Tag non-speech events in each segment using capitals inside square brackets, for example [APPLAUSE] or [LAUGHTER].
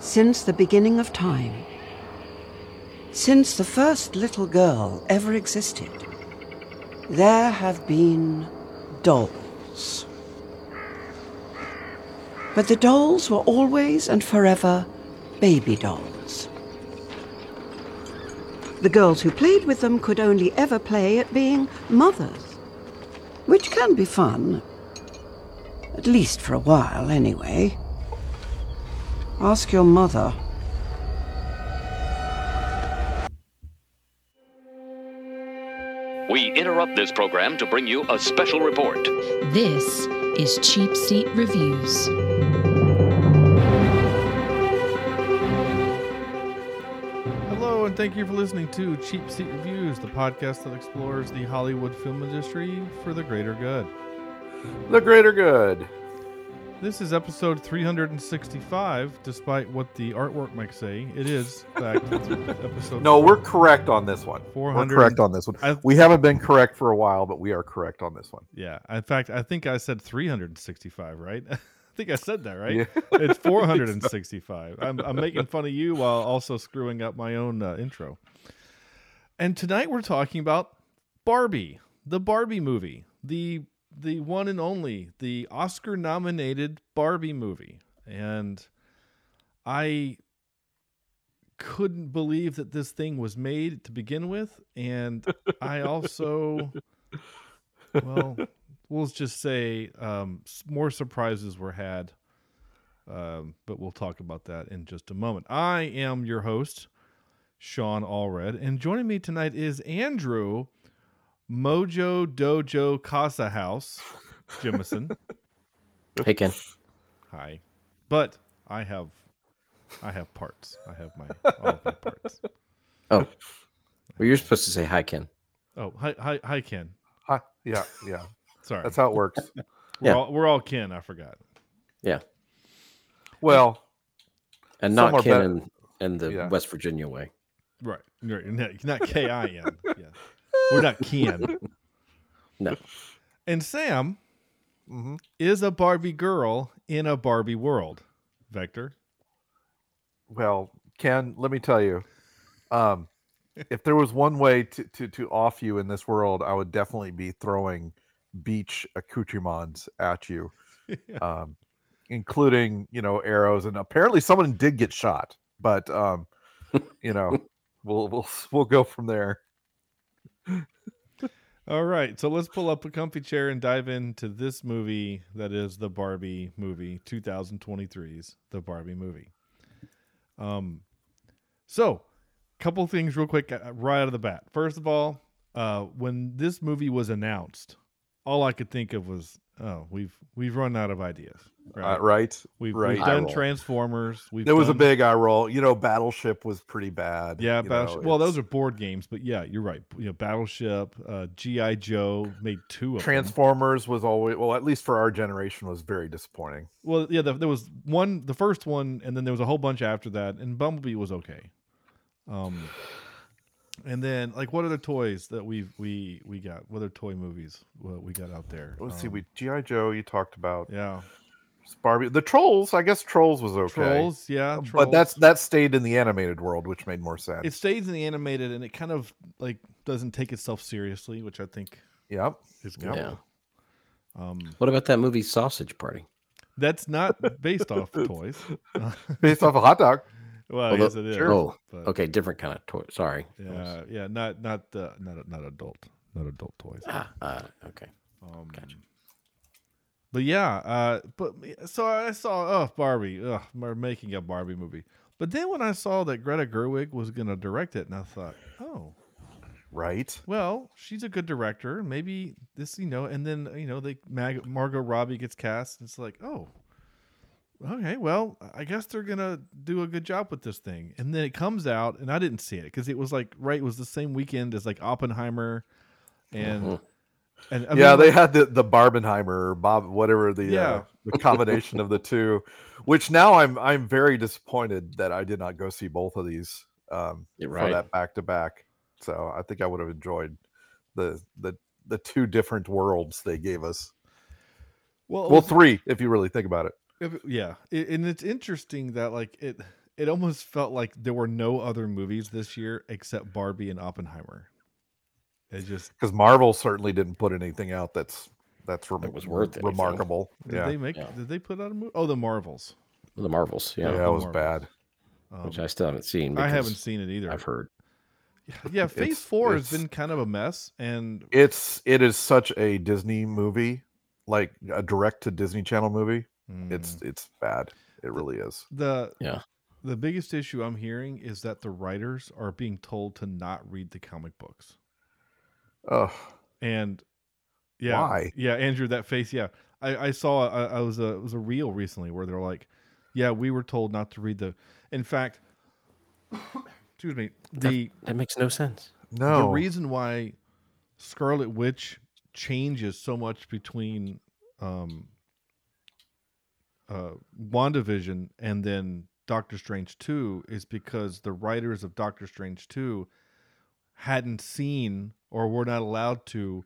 since the beginning of time. Since the first little girl ever existed, there have been dolls. But the dolls were always and forever baby dolls. The girls who played with them could only ever play at being mothers, which can be fun. At least for a while, anyway. Ask your mother. We interrupt this program to bring you a special report. This is Cheapseat Reviews. Hello, and thank you for listening to Cheapseat Reviews, the podcast that explores the Hollywood film industry for the greater good. The greater good. This is episode 365, despite what the artwork might say. It is, in fact, [LAUGHS] episode. No, we're correct on this one. We're correct on this one. I- we haven't been correct for a while, but we are correct on this one. Yeah, in fact, I think I said 365, right? [LAUGHS] I think I said that, right? Yeah. It's [LAUGHS] 465. I'm, I'm making fun of you while also screwing up my own uh, intro. And tonight we're talking about Barbie, the Barbie movie, the the one and only, the Oscar nominated Barbie movie. And I couldn't believe that this thing was made to begin with. And I [LAUGHS] also, well, we'll just say um, more surprises were had. Um, but we'll talk about that in just a moment. I am your host, Sean Allred, and joining me tonight is Andrew Mojo Dojo Casa House Jimison. [LAUGHS] Hey Ken. Hi, but I have, I have parts. I have my all of my parts. Oh, well, you're supposed to say hi, Ken. Oh, hi, hi, hi, Ken. Hi. Yeah, yeah. Sorry, That's how it works. [LAUGHS] we're yeah. all we're all Ken. I forgot. Yeah, Well, and not are Ken better- in, in the Yeah. West Virginia way. Right, right. Not, not K I N. Yeah, we're not Ken. [LAUGHS] No. And Sam mhm. is a Barbie girl in a Barbie world. Vector. well, Ken, let me tell you. Um, [LAUGHS] if there was one way to, to, to off you in this world, I would definitely be throwing beach accoutrements at you, [LAUGHS] um, including, you know, arrows. And apparently someone did get shot, but, um, you know, we'll, we'll, we'll go from there. All right, so let's pull up a comfy chair and dive into this movie that is the Barbie movie, 2023's The Barbie movie. Um, so, a couple things real quick uh, right out of the bat. First of all, uh, when this movie was announced, all I could think of was, oh, we've we've run out of ideas. Uh, right. We've, right. we've done roll. Transformers. We've There was a big eye roll. You know, Battleship was pretty bad. Yeah, Battleship. know, well, those are board games, but yeah, you're right. You know, Battleship, uh, GI Joe made two of them. Transformers was always well, at least for our generation, was very disappointing. Well, yeah, the, there was one, the first one, and then there was a whole bunch after that, and Bumblebee was okay. Um, and then like, what other toys that we we we got? What other toy movies what we got out there? Let's see, Um, we GI Joe. You talked about yeah, Barbie, the Trolls. I guess Trolls was okay, trolls, yeah, but Trolls. that's that stayed in the animated world, which made more sense. it stays in the animated, and it kind of like doesn't take itself seriously, which I think yep. is good. Yeah. Um, What about that movie Sausage Party? that's not based off [LAUGHS] toys. Based off a hot dog. Well, Although- yes, it is. Oh, but- okay, different kind of toy. Sorry. Yeah, yeah, not not uh, not not adult, not adult toys. Ah, ah, okay. Um, Gotcha. But yeah, uh, but so I saw oh Barbie, ugh, we're making a Barbie movie. But then when I saw that Greta Gerwig was going to direct it, and I thought, oh, Right. well, she's a good director. Maybe this, you know, and then you know, they Mag- Margot Robbie gets cast. And it's like, oh, okay, well, I guess they're gonna do a good job with this thing. And then it comes out, and I didn't see it because it was like right, it was the same weekend as like Oppenheimer, and Mhm. and I yeah, mean, they like- had the the Barbenheimer or Bob, whatever the Yeah. uh, the combination of the two. Which now I'm I'm very disappointed that I did not go see both of these um, You're for that back to back. So I think I would have enjoyed the the the two different worlds they gave us. well, Well, was- three if you really think about it. If it- yeah, it, and it's interesting that like it it almost felt like there were no other movies this year except Barbie and Oppenheimer. It just because Marvel certainly didn't put anything out that's that's rem- That was worth anything. remarkable. did Yeah, they make Yeah. did they put out a movie? Oh, the Marvels. The Marvels, yeah, yeah, it was Marvels. bad. Um, which I still haven't seen. I haven't seen it either. I've heard. Yeah, Phase It's- Four has been kind of a mess, and It's it is such a Disney movie, like a direct to Disney Channel movie. Mm, It's it's bad. It really is. the Yeah. the biggest issue I'm hearing is that the writers are being told to not read the comic books. Oh. And yeah, Why? yeah, Andrew, that face, yeah. I, I saw I, I was a it was a reel recently where they're like, yeah, we were told not to read the. In fact, excuse me, the That makes no sense. No. the reason why Scarlet Witch changes so much between um uh WandaVision and then Doctor Strange 2 is because the writers of Doctor Strange 2 hadn't seen or were not allowed to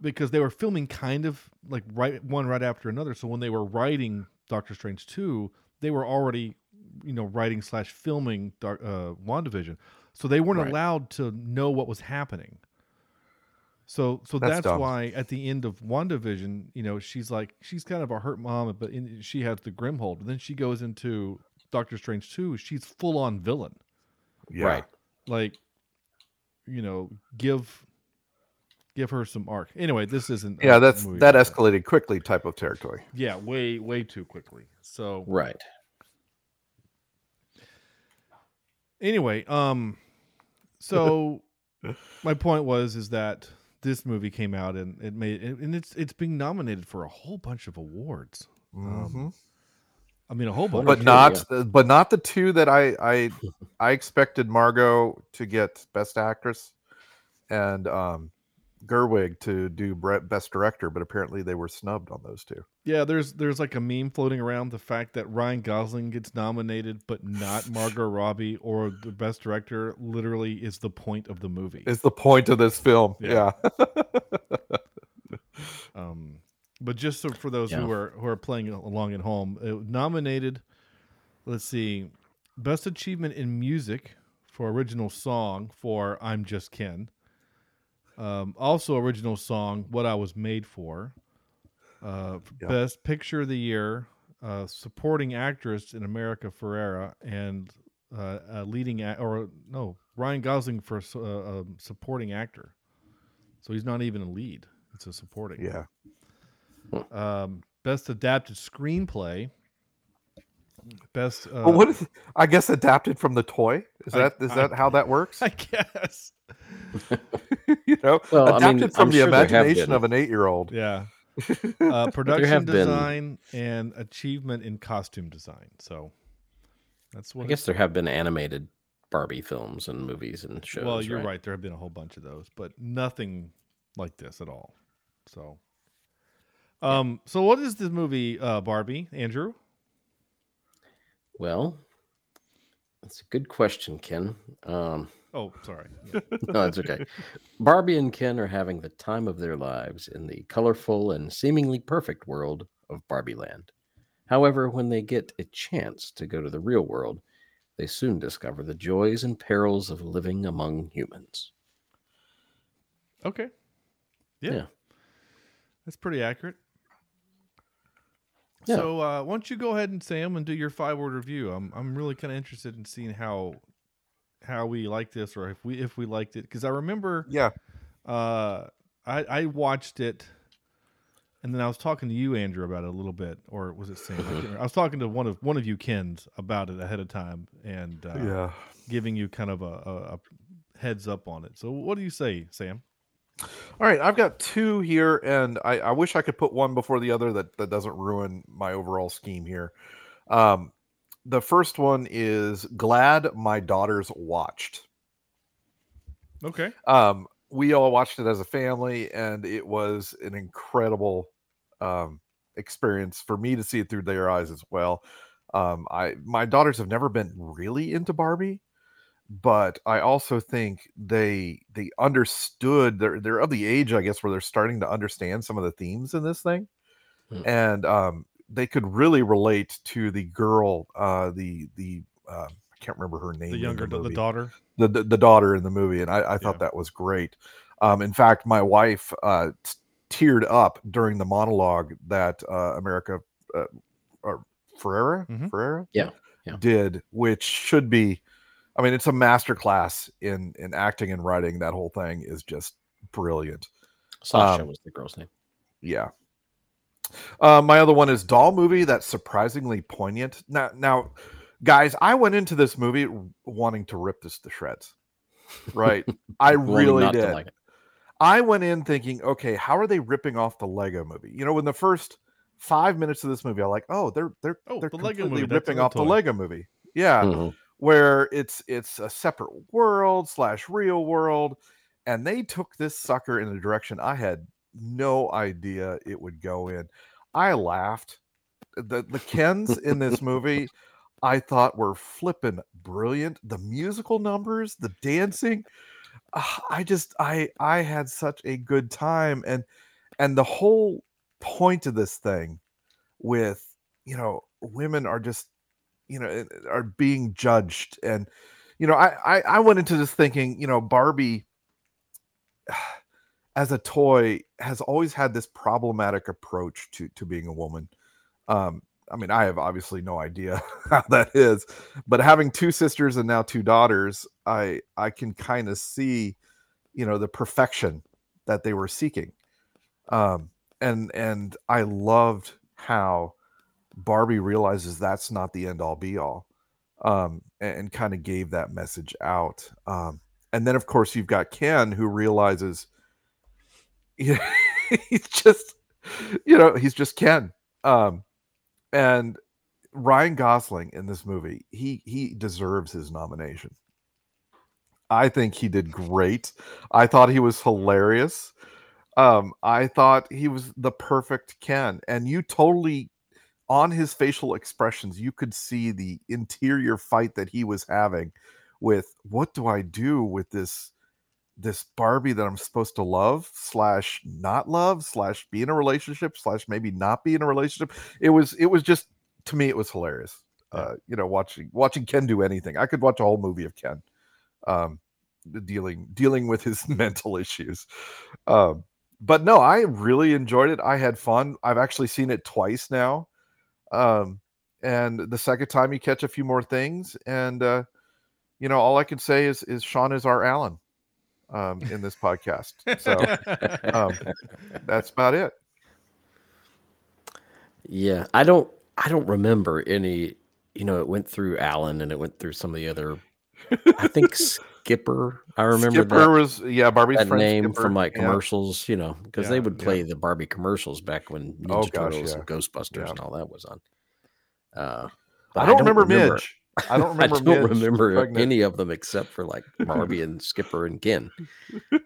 because they were filming kind of like right one right after another. So when they were writing Doctor Strange 2 they were already you know writing slash filming uh WandaVision. So they weren't Right. allowed to know what was happening so so That's that's, why at the end of WandaVision, you know, she's like she's kind of a hurt mom, but in, she has the Grimhold. But then she goes into Doctor Strange 2, she's full on villain. yeah. Right. Like you know, give give her some arc. Anyway, this isn't Yeah, that's that about escalated quickly type of territory. Yeah, way way too quickly. So Right. anyway, um so [LAUGHS] my point was is that this movie came out and it made and it's it's being nominated for a whole bunch of awards. Mhm. I mean a whole bunch. but sure, not but not the two that I I I expected Margot to get best actress and um Gerwig to do best director, but apparently they were snubbed on those two. Yeah, there's there's like a meme floating around the fact that Ryan Gosling gets nominated, but not [LAUGHS] Margot Robbie or the best director. Literally, is the point of the movie. Is the point of this film? Yeah. Yeah. [LAUGHS] Um, but just so for those Yeah. who are who are playing along at home, it nominated. Let's see, best achievement in music for original song for "I'm Just Ken." Um, also, original song "What I Was Made For." Uh. Best picture of the year, uh, supporting actress in America Ferrera, and uh, a leading a- or no Ryan Gosling for su- uh, um, supporting actor. So he's not even a lead; it's a supporting. yeah. Um, best adapted screenplay. Best. Uh, But what is I guess adapted from the toy? Is I- that is I- that how that works? [LAUGHS] I guess. [LAUGHS] you know, Well, I adapted mean, from I'm the sure imagination of an 8-year-old. Yeah. [LAUGHS] Uh, production have been- design and achievement in costume design. So that's what. I guess there have been animated Barbie films and movies and shows. well, you're right. There have been a whole bunch of those, but nothing like this at all. So. Um. So, what is this movie, uh, Barbie? Andrew? Well, that's a good question, Ken. Um, Oh, sorry. [LAUGHS] no, it's okay. Barbie and Ken are having the time of their lives in the colorful and seemingly perfect world of Barbie Land. However, when they get a chance to go to the real world, they soon discover the joys and perils of living among humans. Okay. Yeah. Yeah. That's pretty accurate. Yeah. So uh, why don't you go ahead and Sam and do your five word review? I'm I'm really kind of interested in seeing how how we like this or if we if we liked it because I remember Yeah. uh, I I watched it and then I was talking to you Andrew about it a little bit or was it Sam? I. [LAUGHS] I was talking to one of one of you Kens about it ahead of time and uh, yeah. giving you kind of a, a, a heads up on it. So what do you say, Sam? All right, I've got two here, and I, I wish I could put one before the other that, that doesn't ruin my overall scheme here. Um, the first one is glad my daughters watched. Okay. Um, we all watched it as a family, and it was an incredible um, experience for me to see it through their eyes as well. Um, I my daughters have never been really into Barbie, but I also think they they understood they're they're of the age I guess where they're starting to understand some of the themes in this thing, Hmm. and um, they could really relate to the girl, uh, the the uh, I can't remember her name. The younger, the, the daughter. the, the the daughter in the movie, and I, I thought Yeah. that was great. Um, in fact, my wife uh, teared up during the monologue that uh, America uh, or Ferrera Mhm. Ferrera Yeah, yeah. did, which should be. I mean, it's a master class in in acting and writing. That whole thing is just brilliant. Sasha Um, was the girl's name. Yeah. Uh, my other one is doll movie that's surprisingly poignant. Now, now, guys, I went into this movie wanting to rip this to shreds. Right, [LAUGHS] I really did. like. I went in thinking, okay, how are they ripping off the Lego movie? You know, in the first five minutes of this movie, I'm like, oh, they're they're Oh, they're the completely movie, ripping off the. Lego movie. Yeah, Mhm. Where it's it's a separate world slash real world, and they took this sucker in a direction I had no idea it would go in. I laughed. The the Kens in this movie, I thought were flippin' brilliant. The musical numbers, the dancing, ah, I just I I had such a good time, and and the whole point of this thing with you know women are just you know eh, are being judged and you know I, I i went into this thinking you know barbie [SIGHS] as a toy has always had this problematic approach to to being a woman. Um i mean i have obviously no idea [LAUGHS] how that is but having two sisters and now two daughters i i can kind of see you know the perfection that they were seeking. Um and and i loved how barbie realizes that's not the end all be all um and, and kind of gave that message out um and then of course you've got ken who realizes [LAUGHS] know, he's just you know he's just ken um and ryan gosling in this movie he he deserves his nomination. I think he did great. I thought he was hilarious. Um i thought he was the perfect ken and you totally on his facial expressions you could see the interior fight that he was having with what do i do with this this barbie that i'm supposed to love slash not love slash be in a relationship slash maybe not be in a relationship? It was it was just to me it was hilarious uh you know watching watching ken do anything. I could watch a whole movie of ken um dealing dealing with his [LAUGHS] mental issues um but no i really enjoyed it. I had fun. I've actually seen it twice now um and the second time you catch a few more things and uh you know all i can say is is sean is our alan um in this podcast. So um that's about it. Yeah, I don't I don't remember any, you know, it went through Alan and it went through some of the other I think Skipper. I remember skipper that, was yeah barbie's that friend name Skipper, from like yeah. commercials, you know, because Yeah, they would yeah. play the Barbie commercials back when Ninja Oh, gosh, Turtles yeah. and Ghostbusters Yeah. and all that was on. Uh, but i don't, remember, midge [LAUGHS] i don't I remember don't Midge remember pregnant. any of them except for like Barbie [LAUGHS] and Skipper and Ken.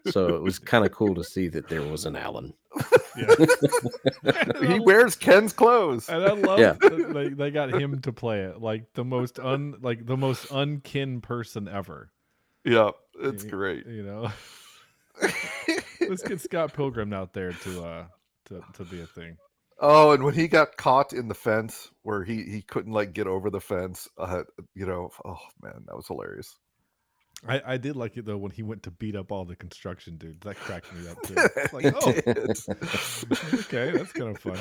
So it was kind of cool to see that there was an Alan. [LAUGHS] Yeah. he wears ken's clothes And I love Yeah. that they, they got him to play it like the most un like the most unkin person ever. Yeah it's Y- great You know, [LAUGHS] let's get [LAUGHS] Scott Pilgrim out there to uh to, to be a thing. Oh, and when he got caught in the fence where he he couldn't like get over the fence, uh, you know, oh man, that was hilarious. I, I did like it though when he went to beat up all the construction dudes. That cracked me up [LAUGHS] too. It's like, oh, okay, that's kind of fun.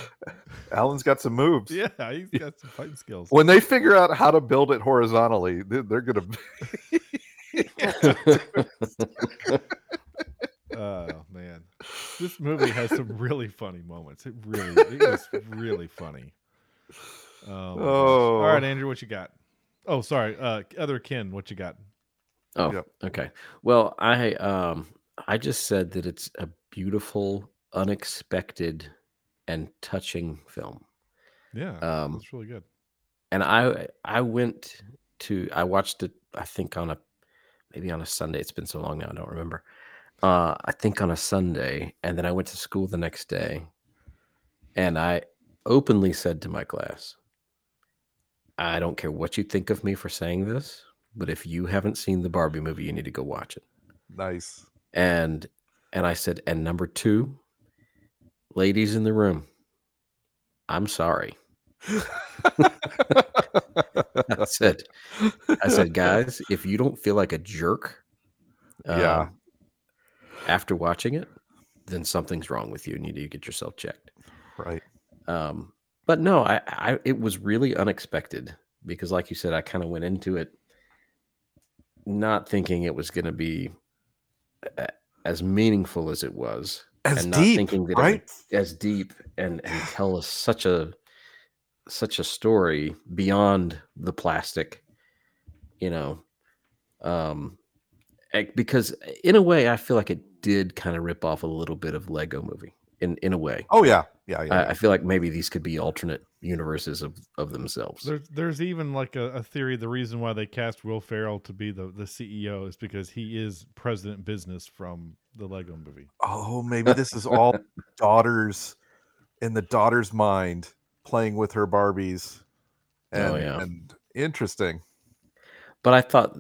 Alan's got some moves. Yeah, he's got some fighting skills. When they figure out how to build it horizontally, they- they're gonna. [LAUGHS] Oh man, this movie has some really funny moments. It really, it was really funny. Oh, all right, Oh. Andrew, what you got? Oh, sorry, uh, other Ken, what you got? Oh, Yep. okay. Well, I um I just said that it's a beautiful, unexpected, and touching film. Yeah, Um, that's really good. and I I went to I watched it I think on a maybe on a Sunday. It's been so long now I don't remember. Uh, I think on a Sunday, and then I went to school the next day, and I openly said to my class, "I don't care what you think of me for saying this, but if you haven't seen the Barbie movie, you need to go watch it." nice. and and I said, and number two, ladies in the room, I'm sorry. [LAUGHS] I said, I said, guys, if you don't feel like a jerk, Yeah. um, after watching it, then something's wrong with you and you need to get yourself checked. Right. Um, but no, I, I, it was really unexpected because, like you said, I kind of went into it not thinking it was going to be as meaningful as it was, As and not thinking that right? would- as deep and and tell us such a such a story beyond the plastic, you know. Um, eh, because in a way, I feel like it did kind of rip off a little bit of Lego Movie. In in a way, Oh yeah, yeah, yeah. I, I feel like maybe these could be alternate universes of of themselves. There's there's even like a, a theory. The reason why they cast Will Ferrell to be the, the CEO is because he is president business from the Lego Movie. oh, maybe this is all [LAUGHS] daughters in the daughter's mind playing with her Barbies. And, Oh, yeah. and interesting. but I thought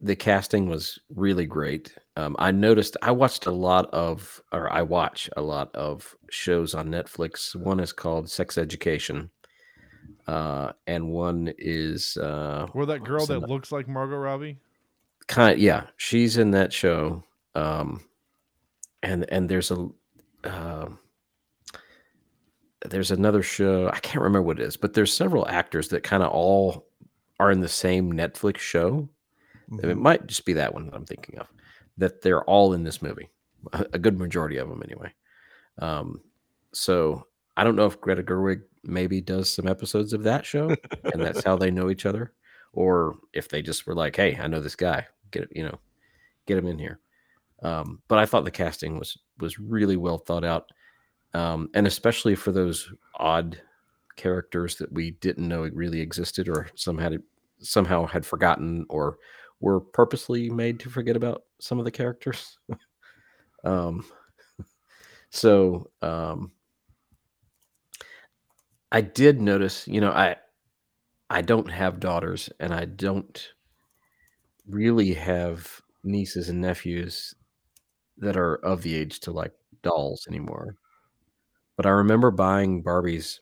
the casting was really great. Um, I noticed I watched a lot of, or I watch a lot of shows on Netflix. One is called Sex Education, uh, and one is uh, Or that girl what's that looks like Margot Robbie. kind. Yeah, she's in that show, um, and and there's a. Uh, there's another show I can't remember what it is, but there's several actors that kind of all are in the same Netflix show. It Mhm. might just be that one that I'm thinking of. That they're all in this movie, [LAUGHS] a good majority of them anyway. Um, so I don't know if Greta Gerwig maybe does some episodes of that show, and that's how they know each other, or if they just were like, "Hey, I know this guy, get it, you know, get him in here." Um, but I thought the casting was was really well thought out, um, and especially for those odd characters that we didn't know really existed, or some had somehow had forgotten, or were purposely made to forget about some of the characters. [LAUGHS] um, [LAUGHS] so um, I did notice, you know, I I don't have daughters, and I don't really have nieces and nephews that are of the age to like dolls anymore. But I remember buying Barbies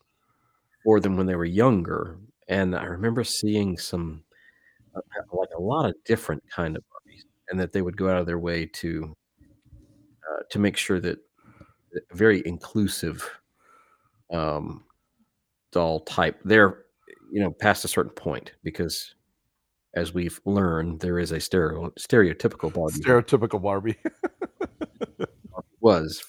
for them when they were younger, and I remember seeing some uh, like a lot of different kind of Barbies, and that they would go out of their way to uh, to make sure that very inclusive um, doll type there, you know, past a certain point, because as we've learned, there is a stereo stereotypical Barbie Stereotypical Barbie. [LAUGHS] was.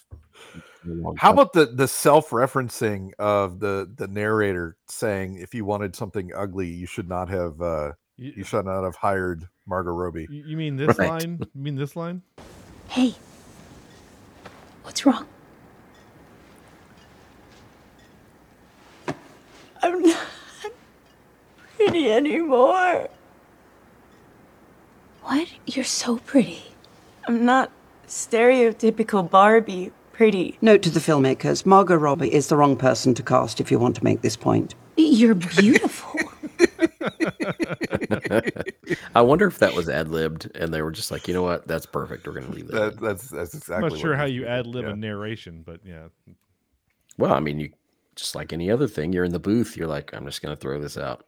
For a long How about the the self-referencing of the the narrator saying if you wanted something ugly, you should not have uh You, you should not have hired Margot Robbie. you you mean this Right. line? You mean this line? Hey, what's wrong? I'm not pretty anymore. What? You're so pretty. I'm not stereotypical Barbie pretty. Note to the filmmakers Margot Robbie is the wrong person to cast if you want to make this point. You're beautiful. [LAUGHS] I wonder if that was ad libbed, and they were just like, you know what, that's perfect. We're going to leave that. That, that's that's exactly. I'm not sure how you ad lib Yeah. a narration, but yeah. Well, I mean, you just like any other thing, you're in the booth. You're like, I'm just going to throw this out.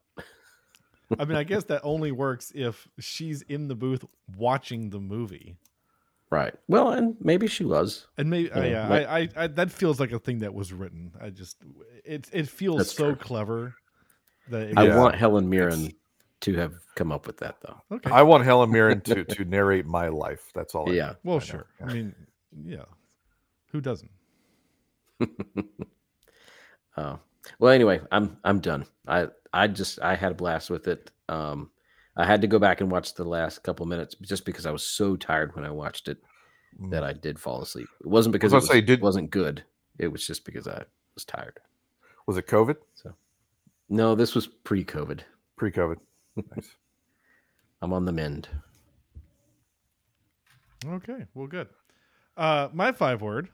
I mean, I guess that only works if she's in the booth watching the movie. Right. Well, and maybe she was. And maybe, uh, Yeah, yeah, like- I, I, I, that feels like a thing that was written. I just, it, it feels so true. clever that it, I Yeah. want Helen Mirren to have come up with that, though. okay. I want Helen Mirren to to narrate my life. That's all. I Yeah. need. well, I know. sure. I mean, yeah. Who doesn't? Uh, [LAUGHS] well, anyway, I'm I'm done. I I just I had a blast with it. Um, I had to go back and watch the last couple minutes just because I was so tired when I watched it that I did fall asleep. It wasn't because it was, say, did- wasn't good. It was just because I was tired. Was it COVID? So, No, this was pre-COVID. Pre-COVID. Nice. [LAUGHS] I'm on the mend. Okay, well, good. Uh, my five word.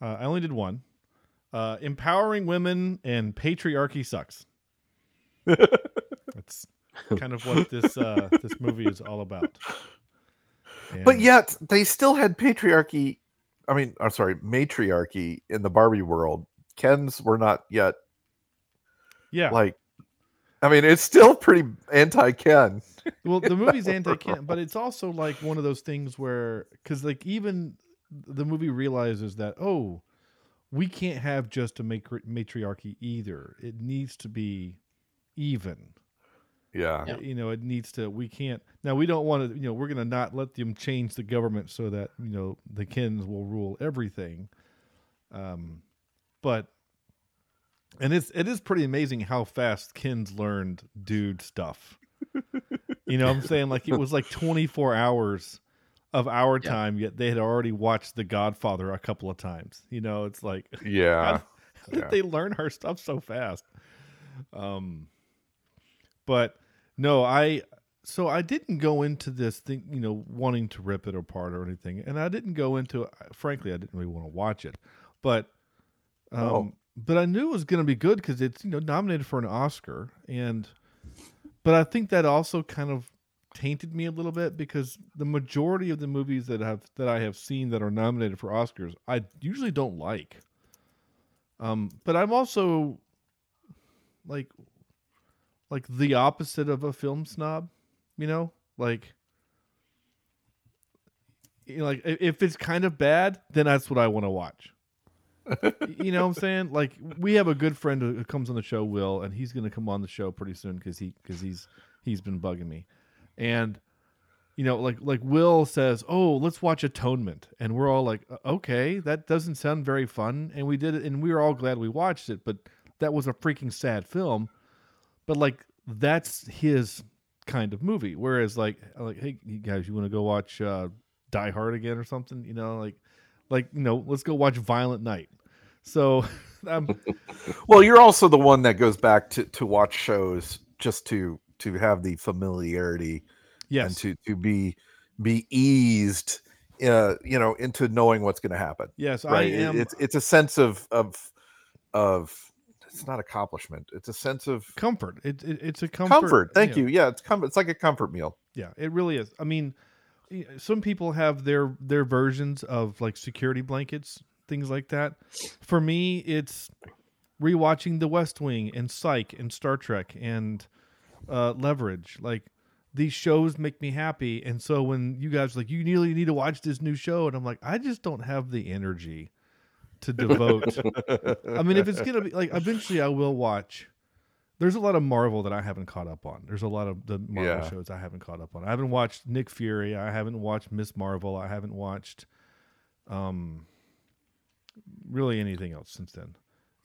Uh, I only did one. Uh, empowering women and patriarchy sucks. [LAUGHS] That's [LAUGHS] kind of what this uh, this movie is all about. But yet they still had patriarchy. I mean, I'm sorry, matriarchy in the Barbie world. Kens were not yet Yeah. Like, I mean, it's still pretty anti Ken. well, the [LAUGHS] movie's anti-Ken, but it's also like one of those things where, because like even the movie realizes that oh, we can't have just a matri- matriarchy either. It needs to be even. Yeah. Yeah. You know, it needs to. We can't. Now we don't want to. You know, we're going to not let them change the government so that you know the Kens will rule everything. Um, but and it's it is pretty amazing how fast Kens learned dude stuff. [LAUGHS] you know, what I'm saying like it was like 24 hours of our Yeah. time, yet they had already watched The Godfather a couple of times. You know, it's like [LAUGHS] Yeah. how, how did Yeah. they learn our stuff so fast? Um, but no, I so I didn't go into this thing, you know, wanting to rip it apart or anything, and I didn't go into. Frankly, I didn't really want to watch it, but um, Oh. but I knew it was going to be good because it's you know nominated for an Oscar, and but I think that also kind of tainted me a little bit because the majority of the movies that have that I have seen that are nominated for Oscars, I usually don't like. Um, but I'm also like like the opposite of a film snob, you know? Like you know, like if it's kind of bad, then that's what I want to watch. [LAUGHS] you know what I'm saying? Like we have a good friend who comes on the show, Will, and he's going to come on the show pretty soon because he because he's he's been bugging me, and you know, like like Will says, "Oh, let's watch Atonement," and we're all like, "Uh, "Okay, that doesn't sound very fun," and we did it, and we were all glad we watched it, but that was a freaking sad film, but like that's his kind of movie. Whereas like like, hey guys, you want to go watch uh, Die Hard again or something? You know, like like you know, let's go watch Violent Night. So, [LAUGHS] um, [LAUGHS] Well, you're also the one that goes back to, to watch shows just to to have the familiarity yes, and to to be be eased uh, you know into knowing what's going to happen. yes, I Right? It- am. It's it's a sense of of of it's not accomplishment. It's a sense of comfort. It, it it's a comfort. comfort. Thank know. you. Yeah, it's com- It's like a comfort meal. Yeah, it really is. I mean, some people have their their versions of like security blankets, things like that. For me, it's rewatching The West Wing and Psych and Star Trek and uh, Leverage. Like these shows make me happy, and so when you guys like you really need to watch this new show, and I'm like, I just don't have the energy to devote. I mean, if it's gonna be like eventually, I will watch. There's a lot of Marvel that I haven't caught up on. There's a lot of the Marvel Yeah. shows I haven't caught up on. I haven't watched Nick Fury. I haven't watched Miss Marvel. I haven't watched, um, really anything else since then.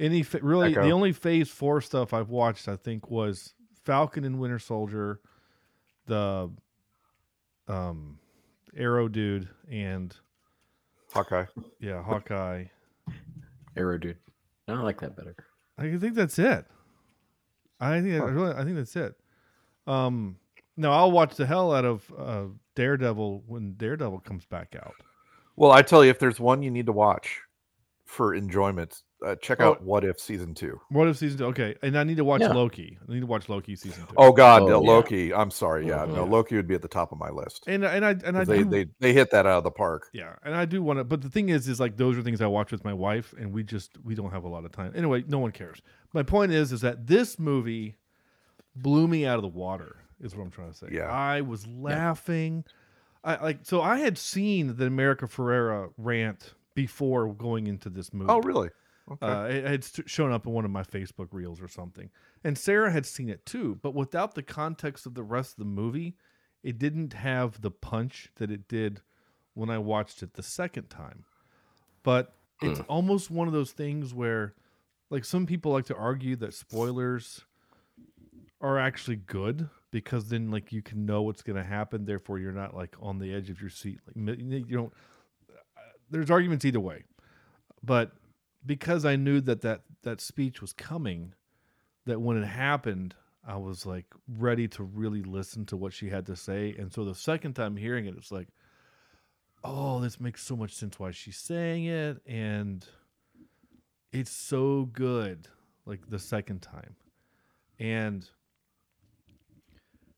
Any fa- really Echo. the only Phase Four stuff I've watched I think was Falcon and Winter Soldier, the, um, Arrow dude, and Hawkeye. yeah Hawkeye. Arrow dude. I like that better. I think that's it. I think that, Huh. really, I think that's it. Um, no, I'll watch the hell out of uh, Daredevil when Daredevil comes back out. Well, I tell you, if there's one you need to watch for enjoyment, uh, check Oh. out What If season two. What if season two? Okay, and I need to watch Yeah. Loki. I need to watch Loki season two. Oh God, Oh, no, yeah. Loki. I'm sorry. Yeah, no, Mhm. Loki would be at the top of my list. and and I and I 'Cause they, do, they they hit that out of the park. yeah, and I do want to. But the thing is, is like those are things I watch with my wife, and we just we don't have a lot of time. Anyway, no one cares. My point is, is that this movie blew me out of the water. Is what I'm trying to say. Yeah. I was laughing. I like so I had seen the America Ferrera rant before going into this movie. Oh, really? Okay. Uh, it had shown up in one of my Facebook reels or something, and Sarah had seen it too. But without the context of the rest of the movie, it didn't have the punch that it did when I watched it the second time. But it's almost one of those things where, like, some people like to argue that spoilers are actually good because then, like, you can know what's going to happen. Therefore, you're not like on the edge of your seat. Like, you don't. There's arguments either way, but because I knew that that that speech was coming, that when it happened, I was like ready to really listen to what she had to say. And so the second time hearing it, it's like, oh, this makes so much sense why she's saying it, and it's so good. Like the second time, and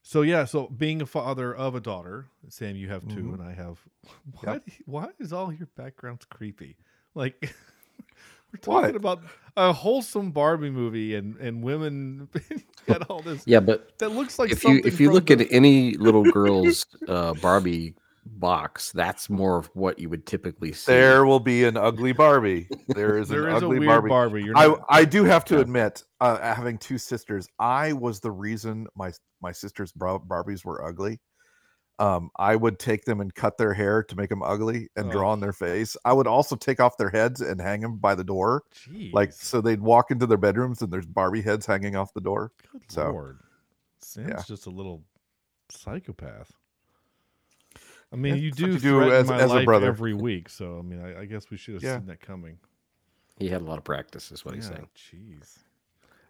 so yeah, so being a father of a daughter, Sam, you have 2 Mhm. and I have. [LAUGHS] Why? Why is all your backgrounds creepy? Like. [LAUGHS] We're talking What? about a wholesome Barbie movie and and women [LAUGHS] got all this. Yeah, but That looks like if you if you look the- at any little girl's uh, Barbie box, that's more of what you would typically see. There will be an ugly Barbie. There is there an is a ugly weird Barbie. Barbie. You're I not, I do have to admit, uh, having two sisters, I was the reason my my sisters' Barbies were ugly. Um, I would take them and cut their hair to make them ugly and draw Oh. on their face. I would also take off their heads and hang them by the door, like so they'd walk into their bedrooms and there's Barbie heads hanging off the door. Good so, lord, Sam's yeah. just a little psychopath. I mean, you do, you do as- my as a brother. every week, so I mean, I, I guess we should have Yeah. seen that coming. He had a lot of practice, is what he's Yeah, saying. Jeez.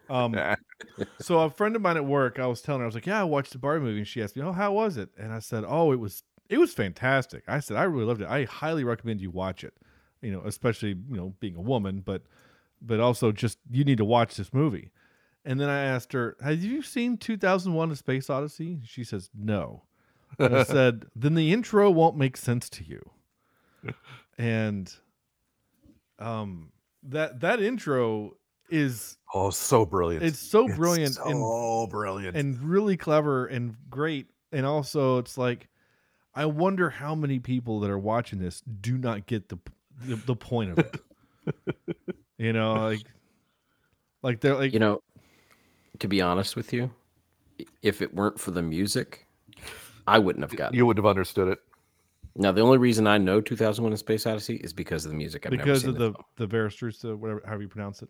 Um, [LAUGHS] so a friend of mine at work, I was telling her, I was like, "Yeah, I watched the Barbie movie," and she asked me, "Oh, how was it?" And I said, "Oh, it was it was fantastic." I said, "I really loved it. I highly recommend you watch it. You know, especially you know being a woman, but but also just you need to watch this movie." And then I asked her, "Have you seen 2001: A Space Odyssey?" She says, "No." And I said, [LAUGHS] "Then the intro won't make sense to you." And um, that that intro is Oh, so brilliant! it's so brilliant and so brilliant. and really clever and great. And also, it's like, I wonder how many people that are watching this do not get the the, the point of it. [LAUGHS] you know, like, like they're like, You know, to be honest with you, if it weren't for the music, I wouldn't have gotten. you would have understood it. Now, the only reason I know 2001: A Space Odyssey is because of the music. I've never because seen of the film. the Verestrusa, uh, whatever, however you pronounce it.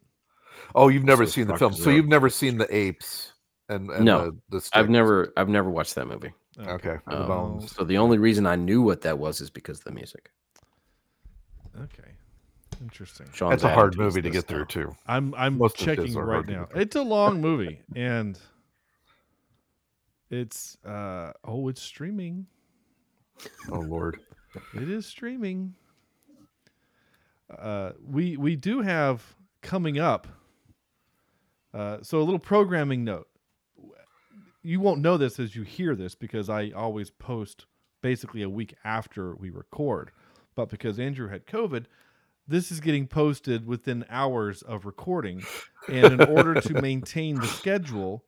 Oh, you've never seen the film, so you've never seen the apes and, and No, the, the I've never, I've never watched that movie. Okay, the Um, bones. So the only reason I knew what that was is because of the music. Okay, interesting. Sean's That's a hard movie to get through now. too. I'm I'm Most checking right now. It's a long [LAUGHS] movie, and it's uh oh, it's streaming. Oh lord. It is streaming. Uh, we we do have coming up. Uh, so a little programming note. You won't know this as you hear this because I always post basically a week after we record. But because Andrew had COVID, this is getting posted within hours of recording. And in order to [LAUGHS] maintain the schedule,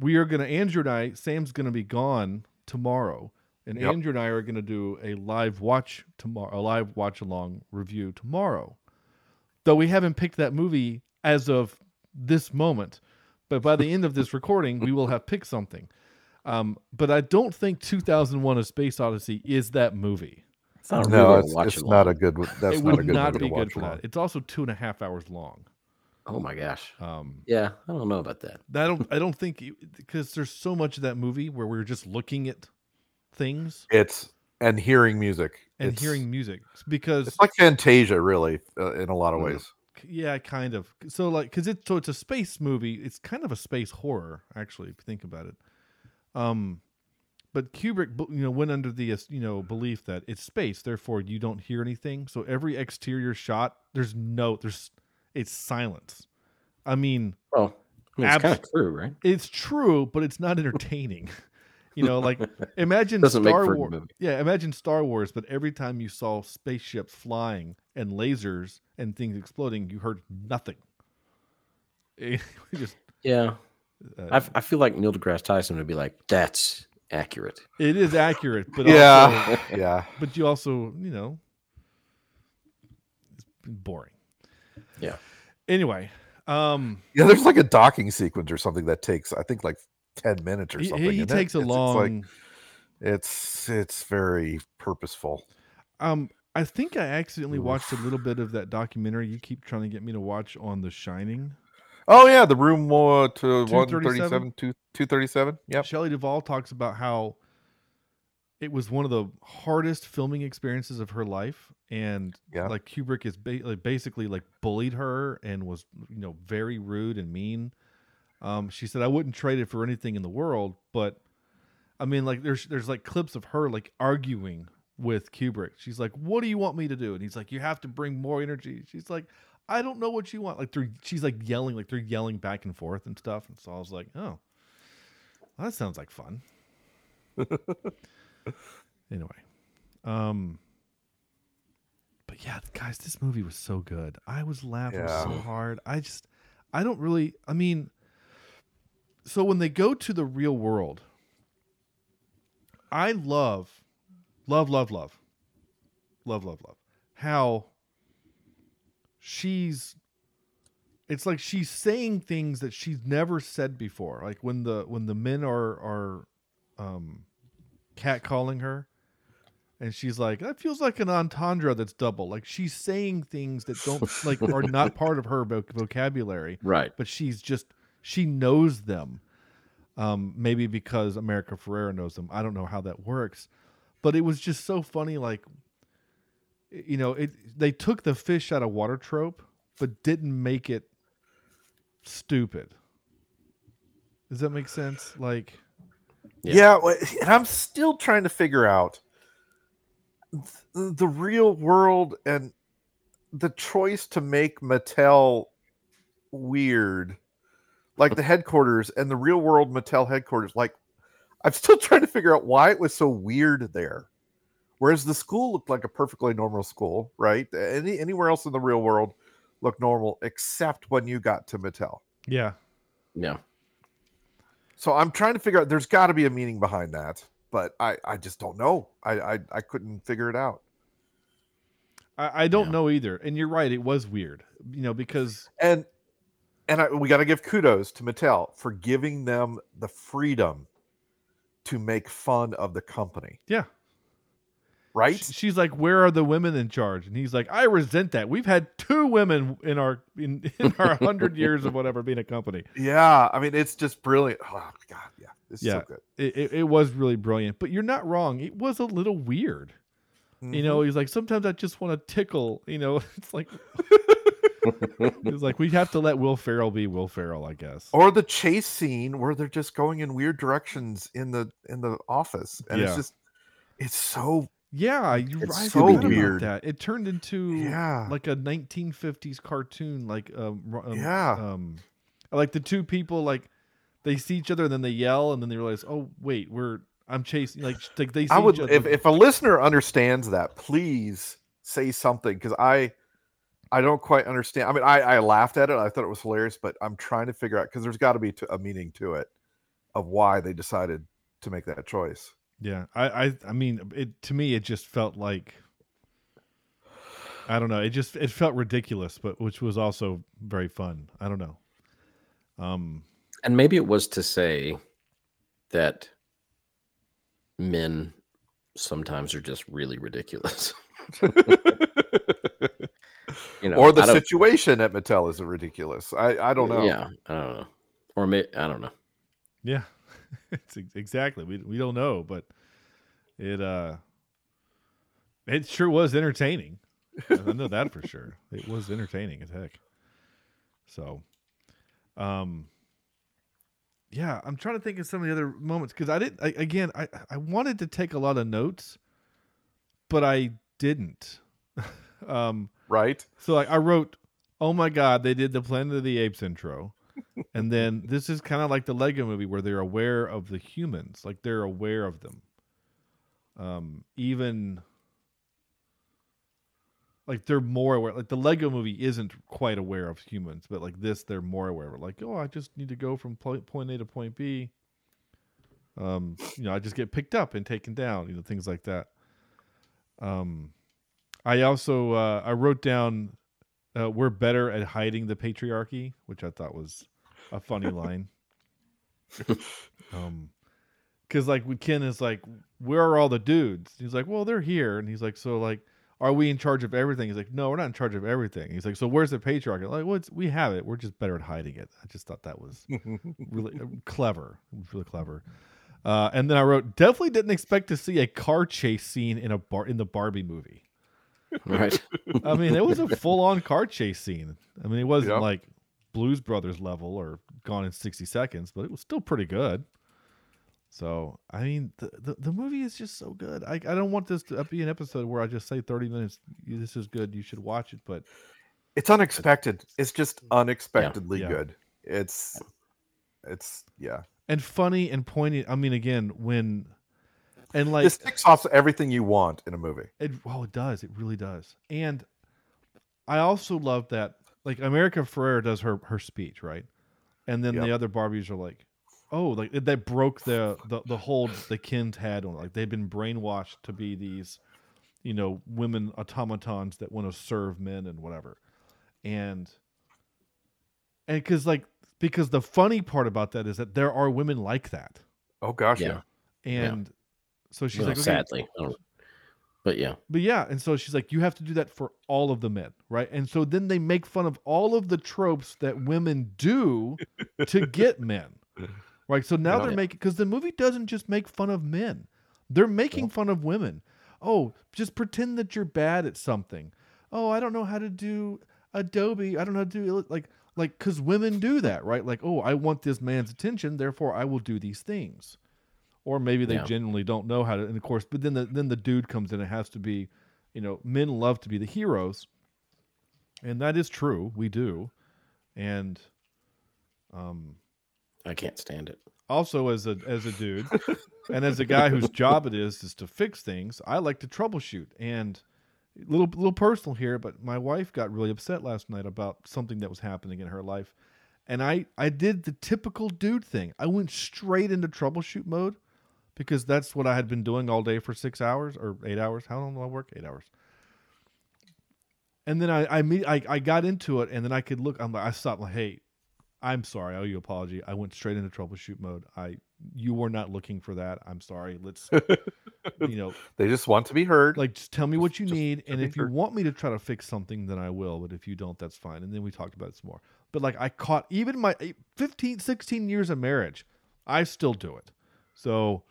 we are going to, Andrew and I, Sam's going to be gone tomorrow. And Yep. Andrew and I are going to do a live watch tomorrow, a live watch along review tomorrow. Though we haven't picked that movie as of this moment, but by the end of this recording, we will have picked something. Um, but I don't think 2001: A Space Odyssey is that movie. It's not No, really it's, it's along. not a good. one- That's it not would a good not movie be good for along. that. It's also two and a half hours long. Oh my gosh. Um, Yeah, I don't know about that. I don't. I don't think because there's so much of that movie where we're just looking at things It's and hearing music and It's- hearing music because It's like Fantasia, really, uh, in a lot of Mhm. ways. Yeah, kind of. So like because it's so it's a space movie. It's kind of a space horror actually, if you think about it. Um, but Kubrick, you know, went under the uh, you know belief that it's space, therefore you don't hear anything. So every exterior shot, there's no, there's it's silence. I mean, Well, I mean, it's kind of true, right? it's true, but it's not entertaining. [LAUGHS] you know, like [LAUGHS] imagine Star for a good Wars. Yeah, imagine Star Wars, but every time you saw spaceships flying and lasers and things exploding, you heard nothing. [LAUGHS] Just Yeah. uh, I, I feel like Neil deGrasse Tyson would be like, "That's accurate." it is accurate, but yeah, also, [LAUGHS] yeah. but you also, you know, it's boring. Yeah. Anyway, um, Yeah, there's like a docking sequence or something that takes, I think, like ten minutes or he, something. he and it- takes a it's- it's long. like- It's it's very purposeful. Um, I think I accidentally watched a little bit of that documentary you keep trying to get me to watch on The Shining. Oh yeah, the room uh, to 237? one thirty-seven, two two thirty-seven. Yep. Shelley Duvall talks about how it was one of the hardest filming experiences of her life, and Yeah. like Kubrick is ba- like basically like bullied her and was you know very rude and mean. Um, she said I wouldn't trade it for anything in the world, but I mean like there's there's like clips of her like arguing with Kubrick. She's like, "What do you want me to do?" And he's like, "You have to bring more energy." She's like, "I don't know what you want." Like they're she's like yelling, like they're yelling back and forth and stuff. And so I was like, "Oh, well, that sounds like fun." [LAUGHS] anyway, um, but yeah, guys, this movie was so good. I was laughing Yeah. so hard. I just, I don't really. I mean, so when they go to the real world, I love, love, love, love, love, love, love how she's. It's like she's saying things that she's never said before. Like when the when the men are are, um, catcalling her, and she's like, "That feels like an entendre that's double." Like she's saying things that don't like are not [LAUGHS] part of her voc- vocabulary, Right. but she's just she knows them. Um, maybe because America Ferrera knows them. I don't know how that works, but it was just so funny. Like, you know, it they took the fish out of water trope, but didn't make it stupid. Does that make sense? Like, Yeah. Yeah, and I'm still trying to figure out the real world and the choice to make Mattel weird, like the [LAUGHS] headquarters and the real world Mattel headquarters. Like, I'm still [LAUGHS] trying to figure out why it was so weird there. Whereas the school looked like a perfectly normal school, right? Any anywhere else in the real world looked normal, except when you got to Mattel. yeah, Yeah. So I'm trying to figure out. There's got to be a meaning behind that, but I I just don't know. I I, I couldn't figure it out. I, I don't Yeah. know either. And you're right, it was weird, you know, because And and I, we got to give kudos to Mattel for giving them the freedom to make fun of the company, yeah, right? She's like, "Where are the women in charge?" And he's like, "I resent that. We've had two women in our in, [LAUGHS] in our hundred years of whatever being a company. Yeah, I mean it's just brilliant. Oh God, yeah, it's Yeah. so good. It, it, it was really brilliant. But you're not wrong. It was a little weird. You Mm-hmm. know, he's like, sometimes I just want to tickle. You know, [LAUGHS] it's like [LAUGHS] it's like we have to let Will Ferrell be Will Ferrell, I guess. Or the chase scene where they're just going in weird directions in the in the office, and Yeah. it's just it's so Yeah, you're It's. I so weird. that. It turned into Yeah. like a 1950s cartoon, like um, um, Yeah. um, like the two people like they see each other and then they yell and then they realize, oh wait, we're I'm chasing like they see I would each other. if, if a listener understands that, please say something because I I don't quite understand. I mean, I, I laughed at it. I thought it was hilarious, but I'm trying to figure out because there's got to be to, a meaning to it of why they decided to make that choice. yeah, I, I I mean, it to me it just felt like I don't know. It just it felt ridiculous, but which was also very fun. I don't know. Um, And maybe it was to say that men sometimes are just really ridiculous. [LAUGHS] [LAUGHS] you know, or the situation at Mattel is ridiculous. I I don't know. Yeah, I don't know. Or may, I don't know. Yeah, [LAUGHS] it's exactly. We we don't know, but it uh, it sure was entertaining. I know that for sure. It was entertaining as heck. So, um, yeah, I'm trying to think of some of the other moments because I didn't. I, again, I I wanted to take a lot of notes, but I didn't. [LAUGHS] um, Right? so like I wrote, "Oh my God, they did the Planet of the Apes intro," [LAUGHS] and then this is kind of like the Lego Movie where they're aware of the humans, like they're aware of them. Um, even like they're more aware. Like the Lego Movie isn't quite aware of humans, but like this, they're more aware. of Like, oh, I just need to go from point A to point B. Um, you know, I just get picked up and taken down. You know, things like that. Um, I also uh, I wrote down uh, we're better at hiding the patriarchy, which I thought was a funny [LAUGHS] line. um, because like Ken is like, "Where are all the dudes?" He's like, "Well, they're here," and he's like, "So like, are we in charge of everything?" He's like, "No, we're not in charge of everything." He's like, "So where's the patriarchy?" Like, well, it's, we have it. We're just better at hiding it. I just thought that was really uh, [LAUGHS] clever. It was really clever. Uh, and then I wrote, definitely didn't expect to see a car chase scene in a bar in the Barbie movie. Right. [LAUGHS] I mean, it was a full on car chase scene. I mean, it wasn't Yep. like Blues Brothers level or Gone in 60 Seconds, but it was still pretty good. So, I mean, the, the, the movie is just so good. I, I don't want this to be an episode where I just say 30 minutes, this is good, you should watch it. But It's unexpected. It's just unexpectedly Yeah. good. It's it's yeah. and funny and poignant. I mean, again, when and like this ticks off everything you want in a movie. It oh, it does. It really does. And I also love that like America Ferrera does her her speech, right? And then the other Barbies are like, "Oh, like that broke the the the hold the Ken's had on it. like they've been brainwashed to be these, you know, women automatons that want to serve men and whatever." And and cuz like because the funny part about that is that there are women like that. Oh gosh, Yeah. yeah. And so she's Well, like, okay, sadly, but yeah, but yeah, and so she's like, you have to do that for all of the men, right? And so then they make fun of all of the tropes that women do to get men, right? So now they're making because the movie doesn't just make fun of men; they're making fun of women. Oh, just pretend that you're bad at something. Oh, I don't know how to do Adobe. I don't know how to do like like because women do that, right? Like, oh, I want this man's attention, therefore I will do these things or maybe they Yeah. genuinely don't know how to. And of course, but then the then the dude comes in. It has to be, you know, men love to be the heroes, and that is true. We do, and um, I can't stand it. also as a as a dude, [LAUGHS] and as a guy whose job it is is to fix things, I like to troubleshoot. And little little personal here, but my wife got really upset last night about something that was happening in her life. And I, I did the typical dude thing. I went straight into troubleshoot mode because that's what I had been doing all day for six hours or eight hours. How long do I work? Eight hours. And then I I, meet, I I got into it, and then I could look. I'm like, I stopped. Like, hey, I'm sorry. I owe you an apology. I went straight into troubleshoot mode. I you were not looking for that. I'm sorry. Let's [LAUGHS] you know They just want to be heard. like just tell me what you need and if you heard. want me to try to fix something then i will but if you don't that's fine and then we talked about it some more but like i caught even my 15 16 years of marriage i still do it so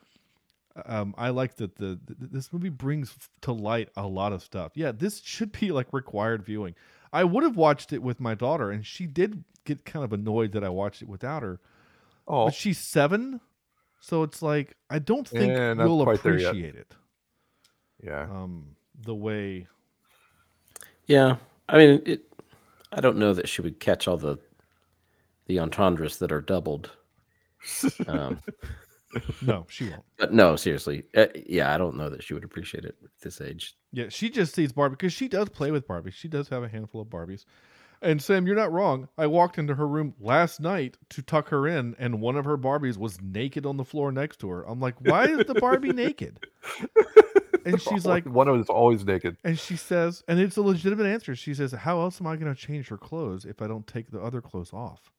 um, i like that the, th this movie brings to light a lot of stuff yeah this should be like required viewing i would have watched it with my daughter and she did get kind of annoyed that i watched it without her oh, but she's seven so it's like i don't think not we'll quite there yet. appreciate it yeah. um the way Yeah, I mean, it. I don't know that she would catch all the the entendres that are doubled. [LAUGHS] Um, no she won't but no, seriously, uh, yeah, I don't know that she would appreciate it at this age. yeah she just sees barbie because she does play with barbie she does have a handful of barbies and sam you're not wrong i walked into her room last night to tuck her in and one of her barbies was naked on the floor next to her i'm like why is the barbie [LAUGHS] naked and she's like one of us always naked. And she says, and it's a legitimate answer. She says, "How else am I going to change her clothes if I don't take the other clothes off?"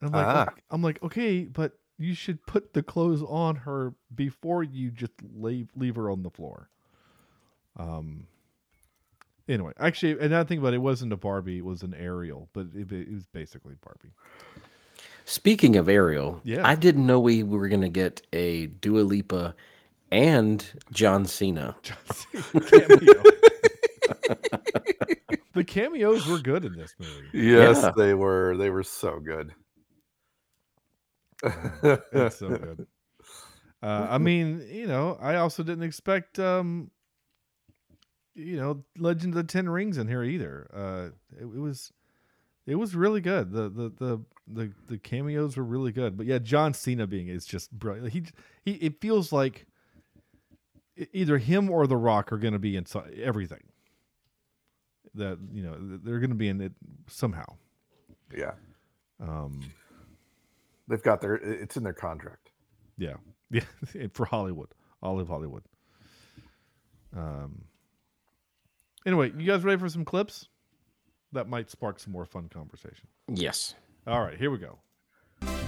And I'm like, Ah. I'm like, okay, but you should put the clothes on her before you just leave leave her on the floor. Um. Anyway, actually, and another thing about it, it wasn't a Barbie; it was an Ariel, but it, it was basically Barbie. Speaking of Ariel, Yeah. I didn't know we were going to get a Dua Lipa and John Cena. [LAUGHS] Cameo. [LAUGHS] the cameos were good in this movie. Yes, Yeah. they were. They were so good. [LAUGHS] It's so good. Uh, I [LAUGHS] mean, you know, I also didn't expect, um, you know, Legend of the Ten Rings in here either. Uh, it, it was, it was really good. The, the the the the cameos were really good. But yeah, John Cena being is just brilliant. He he. It feels like either him or The Rock are going to be inside everything. That you know they're going to be in it somehow. yeah, Um, they've got their. It's in their contract. Yeah, [LAUGHS] yeah, [LAUGHS] for Hollywood, all of Hollywood. Um. Anyway, you guys ready for some clips? That might spark some more fun conversation. Yes. All right, here we go.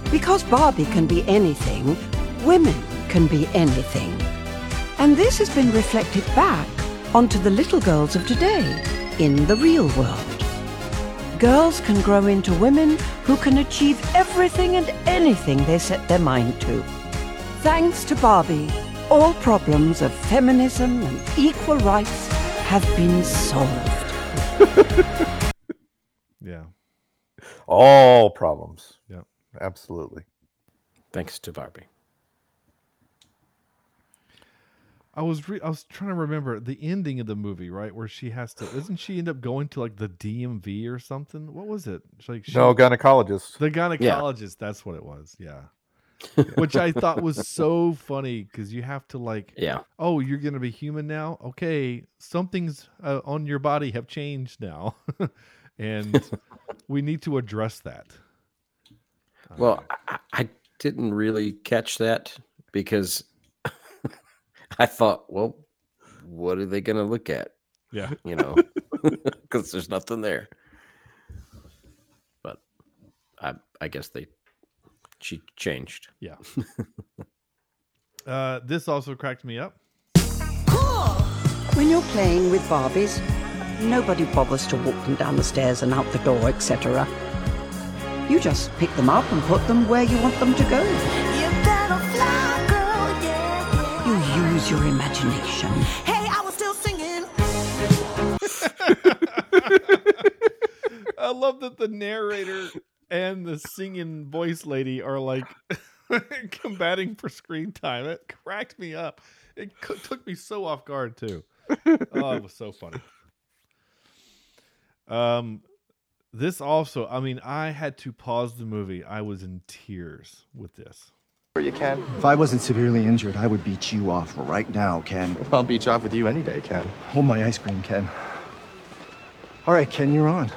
Because Barbie can be anything, women can be anything. And this has been reflected back onto the little girls of today in the real world. Girls can grow into women who can achieve everything and anything they set their mind to. Thanks to Barbie, all problems of feminism and equal rights have been solved. [LAUGHS] Yeah, All problems. yeah. Absolutely. Thanks to Barbie. I was re- I was trying to remember the ending of the movie, right, where she has to. Doesn't she end up going to like the DMV or something? What was it? It's Like she, No gynecologist. the gynecologist. That's what it was. Yeah. [LAUGHS] which I thought was so funny because you have to like, Yeah. oh, you're gonna be human now. Okay, something's uh, on your body have changed now, [LAUGHS] and [LAUGHS] we need to address that. Well, I, I- I didn't really catch that because I thought, well, what are they going to look at? Yeah. You know, [LAUGHS] because there's nothing there. But I, I guess they, she changed. Yeah. [LAUGHS] uh, this also cracked me up. When you're playing with Barbies, nobody bothers to walk them down the stairs and out the door, etc. You just pick them up and put them where you want them to go. Use your imagination. Hey, I was still singing. I love that the narrator and the singing voice lady are like [LAUGHS] combating for screen time. It cracked me up. It c- took me so off guard too. Oh, it was so funny. Um, this also, I mean, I had to pause the movie. I was in tears with this. You can. If I wasn't severely injured, I would beat you off right now, Ken. I'll beat you off with you any day, Ken. Hold my ice cream, Ken. All right, Ken, you're on.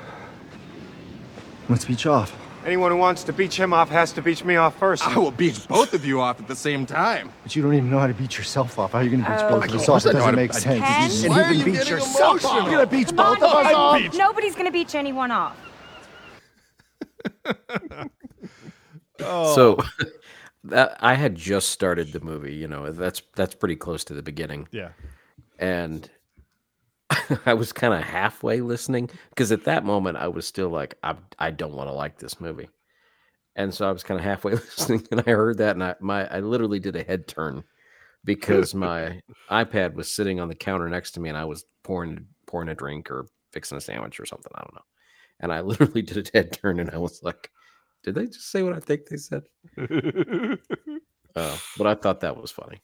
Let's beat you off. Anyone who wants to beat him off has to beat me off first. I will beat both of you off at the same time. But you don't even know how to beat yourself off. How are you going to beat Oh. both of us off? It doesn't make sense. Ken? And Why are even you beat getting yourself off. emotional? You're going to beat Come both on, of us Ken. off. Nobody's gonna beat anyone off. Oh. So [LAUGHS] [LAUGHS] that I had just started the movie, you know, that's that's pretty close to the beginning. Yeah. And [LAUGHS] I was kind of halfway listening because at that moment I was still like, I, I don't want to like this movie. And so I was kind of halfway [LAUGHS] listening and I heard that and I my I literally did a head turn because my iPad was sitting on the counter next to me and I was pouring pouring a drink or fixing a sandwich or something. I don't know. And I [LAUGHS] literally did a head turn and I was like, did they just say what I think they said? Uh, [LAUGHS] but I thought that was funny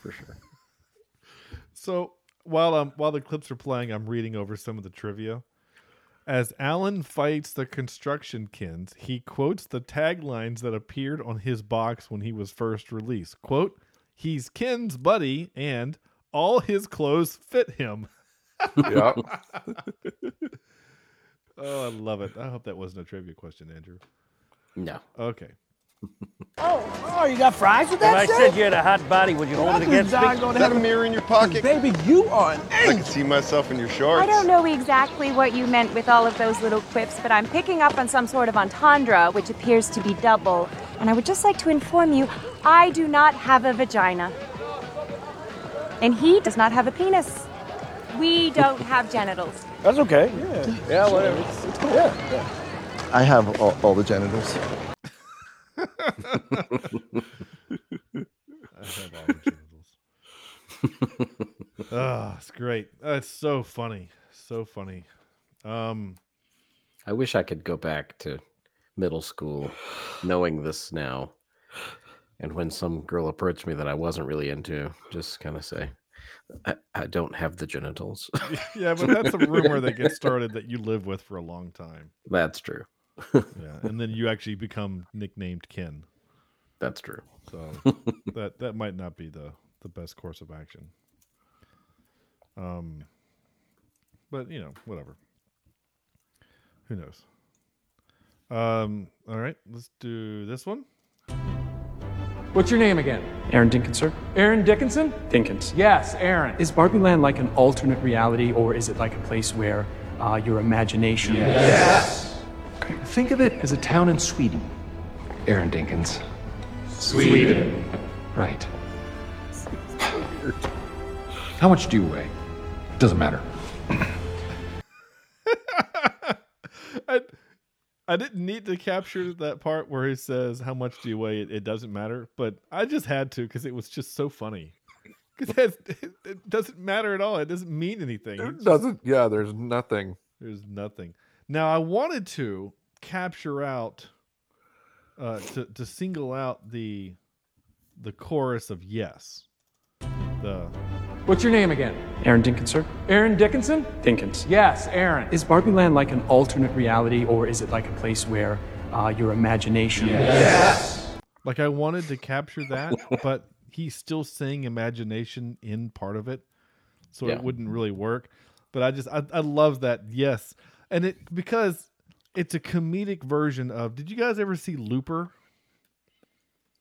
for sure. So while um while the clips are playing, I'm reading over some of the trivia. As Alan fights the construction Kens, he quotes the taglines that appeared on his box when he was first released. Quote, he's Ken's buddy and all his clothes fit him. Yep. [LAUGHS] oh, I love it. I hope that wasn't a trivia question, Andrew. No. Okay. [LAUGHS] Oh, oh, you got fries with that? If I said you had a hot body, would you hold it against me? Is that a mirror in your pocket? Baby, you are an I can see myself in your shorts. I don't know exactly what you meant with all of those little quips, but I'm picking up on some sort of entendre, which appears to be double. And I would just like to inform you I do not have a vagina. And he does not have a penis. We don't have genitals. That's okay. Yeah. Yeah, whatever. It's, it's cool. Yeah. yeah. I have all, all the genitals. [LAUGHS] I have all the genitals. [LAUGHS] Ah, it's great. That's so funny. So funny. Um, I wish I could go back to middle school knowing this now. And when some girl approached me that I wasn't really into, just kind of say, I, I don't have the genitals. [LAUGHS] yeah, but that's a rumor that gets started that you live with for a long time. That's true. Yeah, and then you actually become nicknamed Ken. That's true. So [LAUGHS] that that might not be the the best course of action. Um, but you know, whatever. Who knows? Um, all right, let's do this one. What's your name again? Aaron Dinkinson. Aaron Dickinson? Dinkins. Yes, Aaron. Is Barbie Land like an alternate reality, or is it like a place where uh, your imagination? Yes. Okay. Think of it as a town in Sweden. Aaron Dinkins. Sweden. Right. How much do you weigh? It doesn't matter. [LAUGHS] I, I didn't need to capture that part where he says, "How much do you weigh?" It, it doesn't matter, but I just had to because it was just so funny. [LAUGHS] Because it, it doesn't matter at all. It doesn't mean anything. It doesn't. Yeah, there's nothing. There's nothing. Now I wanted to capture out, uh, to to single out the, the chorus of yes, the What's your name again? Aaron Dinkinson. Aaron Dickinson? Dinkins. Yes, Aaron. Is Barbie Land like an alternate reality, or is it like a place where uh, your imagination? Yes. Like I wanted to capture that, [LAUGHS] but he's still saying imagination in part of it, so Yeah. it wouldn't really work. But I just I, I love that yes, and it because it's a comedic version of. Did you guys ever see Looper?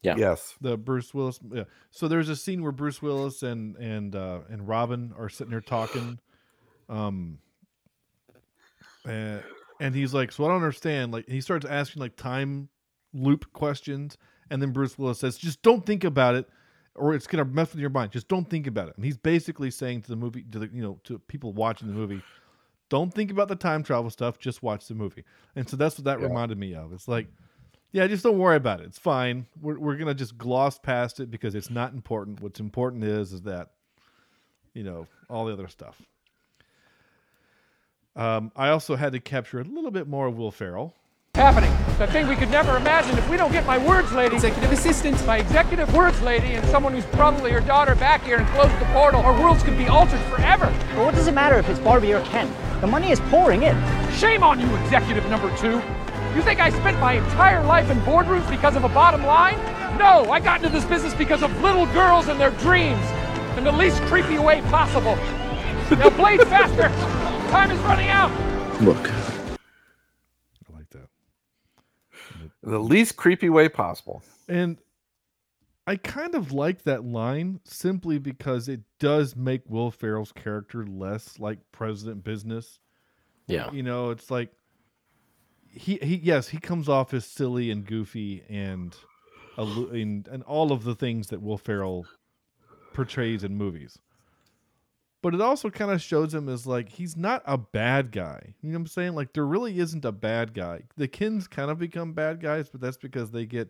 Yeah. Yes. The Bruce Willis. Yeah. So there's a scene where Bruce Willis and and uh, and Robin are sitting there talking, um, and, and he's like, "So I don't understand." Like he starts asking like time loop questions, and then Bruce Willis says, "Just don't think about it." Or it's gonna mess with your mind. Just don't think about it. And he's basically saying to the movie, to the you know, to people watching the movie, don't think about the time travel stuff. Just watch the movie. And so that's what that Yeah. reminded me of. It's like, yeah, just don't worry about it. It's fine. We're we're gonna just gloss past it because it's not important. What's important is is that, you know, all the other stuff. Um, I also had to capture a little bit more of Will Ferrell. Happening. The thing we could never imagine if we don't get my words lady. Executive assistant. My executive words lady and someone who's probably her daughter back here and close the portal. Our worlds could be altered forever. But what does it matter if it's Barbie or Ken? The money is pouring in. Shame on you, executive number two. You think I spent my entire life in boardrooms because of a bottom line? No, I got into this business because of little girls and their dreams in the least creepy way possible. Now blade [LAUGHS] faster. Time is running out. Look, I like that. The least creepy way possible. And I kind of like that line simply because it does make Will Ferrell's character less like President Business. Yeah. You know, it's like he he yes, he comes off as silly and goofy and and, and all of the things that Will Ferrell portrays in movies. But it also kind of shows him as like he's not a bad guy. You know what I'm saying? Like there really isn't a bad guy. The Kens kind of become bad guys, but that's because they get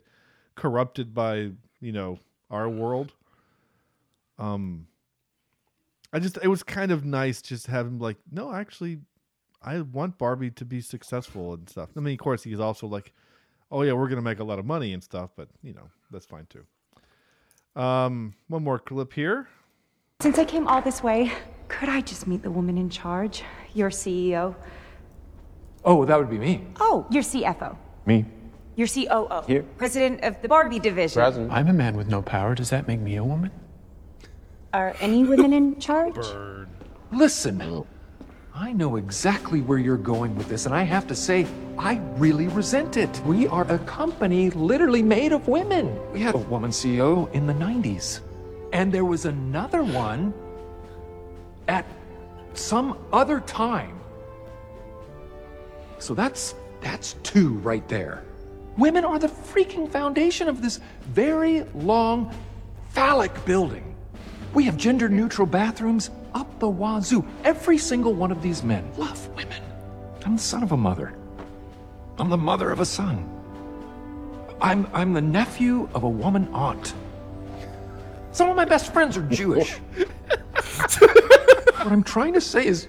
corrupted by, you know, our world. Um I just it was kind of nice just having like, no, actually I want Barbie to be successful and stuff. I mean, of course, he's also like, oh yeah, we're gonna make a lot of money and stuff, but you know, that's fine too. Um, one more clip here. Since I came all this way, could I just meet the woman in charge? Your CEO? Oh, that would be me. Oh, your CFO. Me. Your COO. Here. President of the Barbie division. I'm a man with no power. Does that make me a woman? Are any women in charge? Listen, I know exactly where you're going with this, and I have to say, I really resent it. We are a company literally made of women. We had a woman CEO in the 90s, and there was another one at some other time. So that's that's two right there. Women are the freaking foundation of this very long phallic building. We have gender neutral bathrooms up the wazoo. Every single one of these men love women. I'm the son of a mother. I'm the mother of a son. I'm I'm the nephew of a woman aunt. Some of my best friends are Jewish. what I'm trying to say is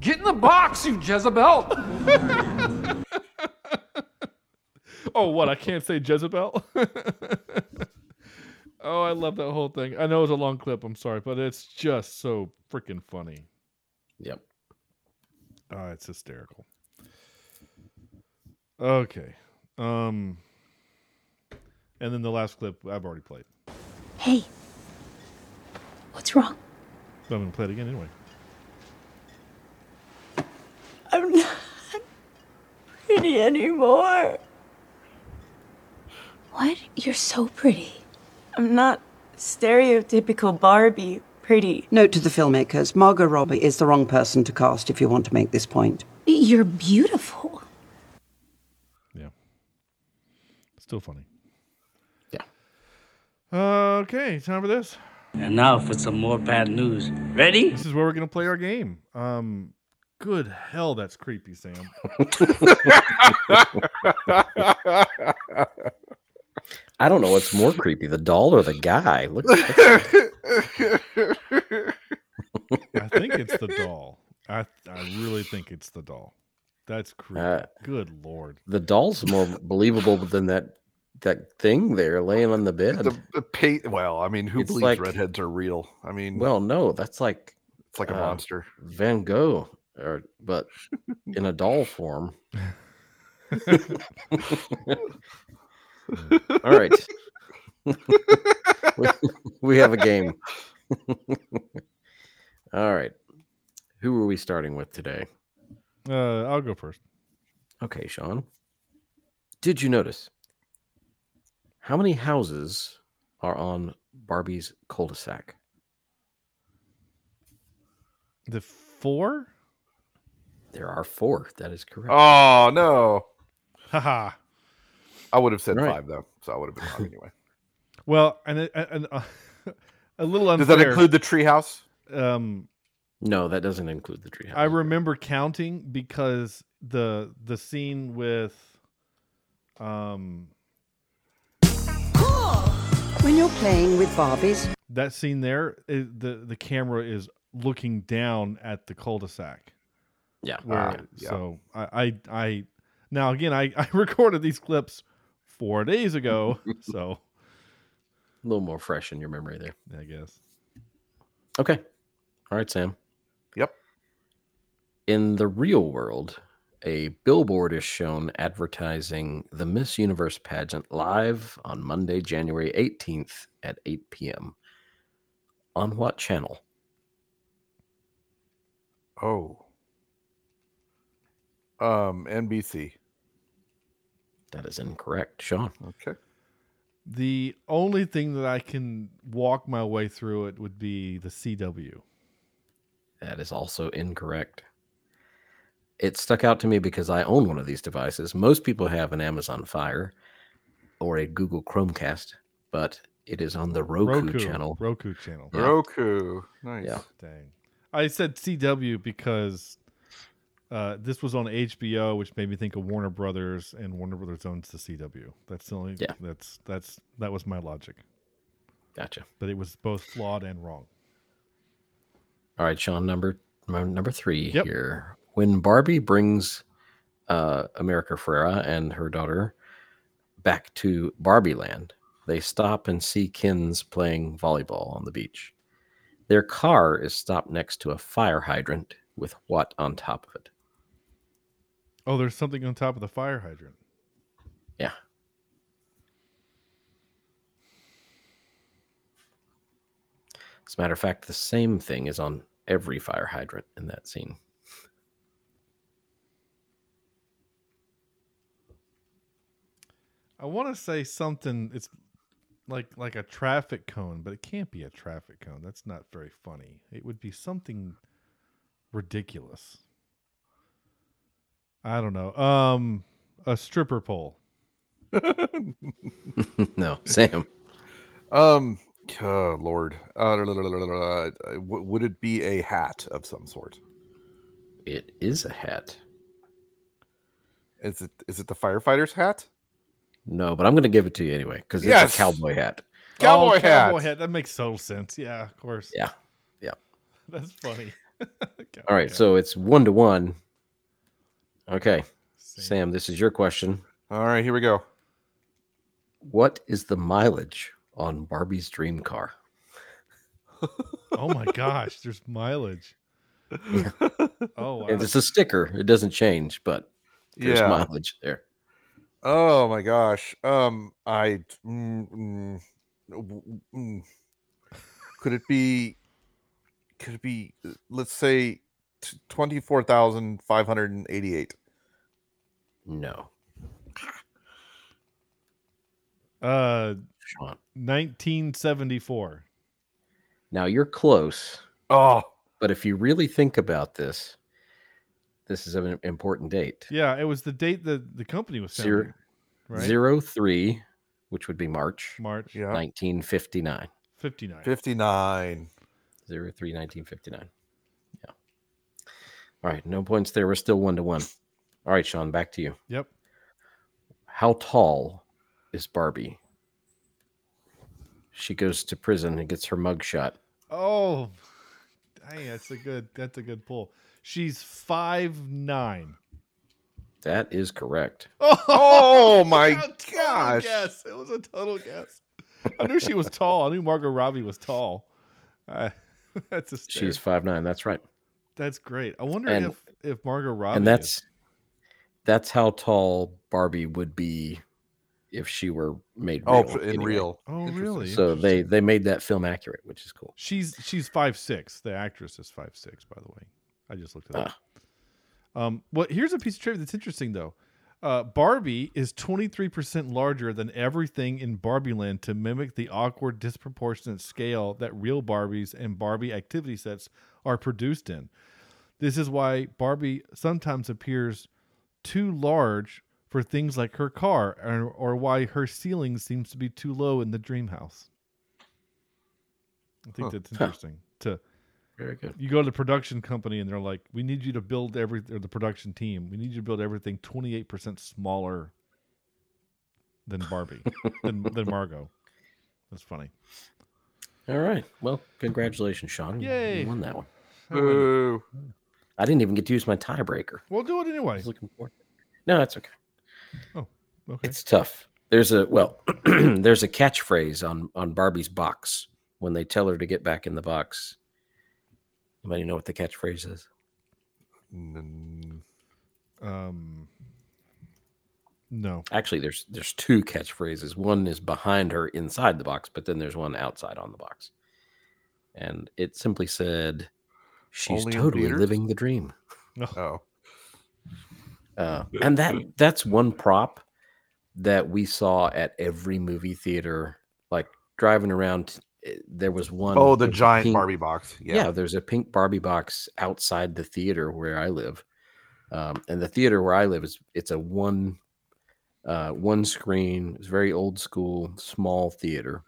get in the box, you Jezebel. [LAUGHS] Oh, what? I can't say Jezebel. [LAUGHS] oh, I love that whole thing. I know it's a long clip. I'm sorry, but it's just so freaking funny. Yep. Oh, it's hysterical. Okay. Um and then the last clip I've already played. Hey, what's wrong? But I'm gonna play it again anyway. I'm not pretty anymore. What? You're so pretty. I'm not stereotypical Barbie pretty. Note to the filmmakers Margot Robbie is the wrong person to cast if you want to make this point. You're beautiful. Yeah. Still funny. Yeah. Okay, time for this. And now for some more bad news. Ready? This is where we're gonna play our game. Um good hell, that's creepy, Sam. [LAUGHS] [LAUGHS] I don't know what's more creepy, the doll or the guy. Look. I think it's the doll. I I really think it's the doll. That's creepy. Uh, Good lord. The doll's more believable than that that thing there laying on the bed. The, the pay, well, I mean, who It's believes like- redheads are real? I mean, Well, no, that's like it's like a uh, monster. Van Gogh, or but in a doll form. [LAUGHS] [LAUGHS] All right. we, [LAUGHS] we have a game. [LAUGHS] All right. Who are we starting with today? Uh, I'll go first. Okay, Sean. Did you notice how many houses are on Barbie's cul-de-sac? The four? There are four. That is correct. Oh no! Haha. I would have said Right. five though, so I would have been wrong anyway. [LAUGHS] Well, and and uh, [LAUGHS] a little Does that include the treehouse? Um, No, that doesn't include the treehouse. I remember counting because the the scene with um When you're playing with Barbies, that scene there, i the the camera is looking down at the cul-de-sac. Yeah. Where, Ah, yeah. So I, I I now again I [LAUGHS] I recorded these clips four days ago, [LAUGHS] so A little more fresh in your memory there. I guess. Okay. All right, Sam. Yep. In the real world, a billboard is shown advertising the Miss Universe pageant live on Monday, January 18th at 8 p.m. On what channel? Oh. Um, NBC. That is incorrect, Sean. Okay. The only thing that I can walk my way through it would be the CW. That is also incorrect. It stuck out to me because I own one of these devices. Most people have an Amazon Fire or a Google Chromecast, but it is on the Roku, Roku channel. Roku channel. Yeah. Roku. Nice. Yeah. Dang. I said CW because uh, this was on HBO, which made me think of Warner Brothers, and Warner Brothers owns the CW. That's the only. Yeah. That's that's that was my logic. Gotcha. But it was both flawed and wrong. All right, Sean, number number three Yep. here. When Barbie brings uh, America Ferrera and her daughter back to Barbie Land, they stop and see Kens playing volleyball on the beach. Their car is stopped next to a fire hydrant with what on top of it? Oh, there's something on top of the fire hydrant. Yeah. As a matter of fact, the same thing is on every fire hydrant in that scene. I want to say something. It's like like a traffic cone, but it can't be a traffic cone. That's not very funny. It would be something ridiculous. I don't know. Um, a stripper pole. [LAUGHS] no, Sam. Um, oh, Lord. Uh, uh, w- would it be a hat of some sort? It is a hat. Is it is it the firefighter's hat? No, but I'm going to give it to you anyway because it's Yes. a cowboy hat. Cowboy oh, hat. Cowboy hat. That makes total sense. Yeah, of course. Yeah. Yeah. [LAUGHS] That's funny. [LAUGHS] All right. So it's one to one. Okay. Sam, this is your question. All right, here we go. What is the mileage on Barbie's dream car? [LAUGHS] oh my gosh, there's mileage. [LAUGHS] Oh wow. And It's a sticker. It doesn't change, but there's Yeah. mileage there. Oh my gosh. Um, I mm, mm, mm. could it be? Could it be? Let's say twenty four thousand five hundred and eighty eight. No. Uh, 1974. Now you're close. Oh. But if you really think about this, this is an important date. Yeah, it was the date that the company was Zero, founded. Right? zero three, which would be March. March. Yeah. 1959. 59. Fifty nine. Zero three 1959. Yeah. All right. No points there. We're still one to one. All right, Sean, back to you. Yep. How tall is Barbie? She goes to prison and gets her mug shot. Oh, dang, that's a good. That's a good pull. She's five nine. That is correct. [LAUGHS] Oh my gosh. Guess it was a total guess. I knew she was tall. I knew Margot Robbie was tall. Uh, [LAUGHS] that's a She's five nine. That's right. That's great. I wonder And- if if Margot Robbie and that's that's how tall Barbie would be if she were made real, Oh, real. in real. Oh, really? So they they made that film accurate, which is cool. She's she's five six. The actress is five six. By the way, I just looked it up. Ah. Um, well, here's a piece of trivia that's interesting though. Uh, Barbie is 23% larger than everything in Barbie Land to mimic the awkward, disproportionate scale that real Barbies and Barbie activity sets are produced in. This is why Barbie sometimes appears too large for things like her car, or, or why her ceiling seems to be too low in the dream house. I think Huh. that's interesting. To Very good. you go to the production company and they're like, "We need you to build every or the production team. We need you to build everything twenty eight percent smaller than Barbie [LAUGHS] than than Margot." That's funny. All right. Well, congratulations, Sean. You- Yay. You won that one. Boo. I didn't even get to use my tiebreaker. We'll do it anyway. Looking for. No, that's okay. Oh, okay. It's tough. There's a well, [CLEARS THROAT] there's a catchphrase on on Barbie's box when they tell her to get back in the box. Anybody know what the catchphrase is? Um, no. Actually, there's there's two catchphrases. One is behind her inside the box, but then there's one outside on the box, and it simply said, "She's Only totally living the dream." [LAUGHS] Oh. Uh, and that that's one prop that we saw at every movie theater. Like driving around, eh, there was one. Oh, the giant pink- Barbie box. Yeah. Yeah. there's a pink Barbie box outside the theater where I live, um, and the theater where I live is it's a one uh, one screen. It's very old school, small theater.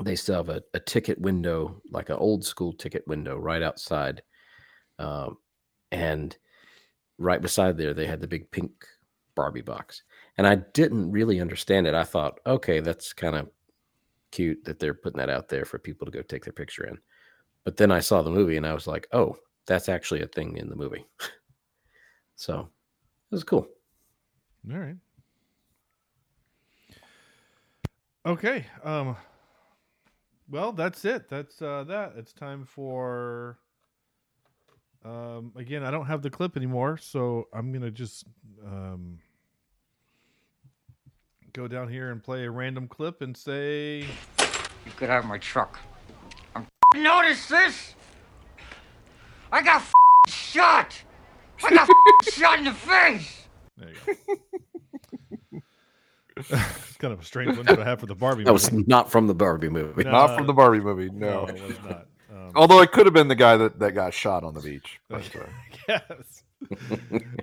They still have a, a ticket window, like an old school ticket window, right outside. Um, and right beside there, they had the big pink Barbie box. And I didn't really understand it. I thought, okay, that's kind of cute that they're putting that out there for people to go take their picture in. But then I saw the movie and I was like, oh, that's actually a thing in the movie. [LAUGHS] so it was cool. All right. Okay. Um. Well, that's it. That's uh, that. It's time for. Um. Again, I don't have the clip anymore, so I'm gonna just um. Go down here and play a random clip and say. You get out of my truck. I'm notice this. I got shot. I got shot in the face. There you go. [LAUGHS] it's [LAUGHS] kind of a strange one to have for the Barbie. [LAUGHS] That was movie. not from the Barbie movie. Not from the Barbie movie. No. no, it was not. [LAUGHS] Um, Although it could have been the guy that, that got shot on the beach. But, yes.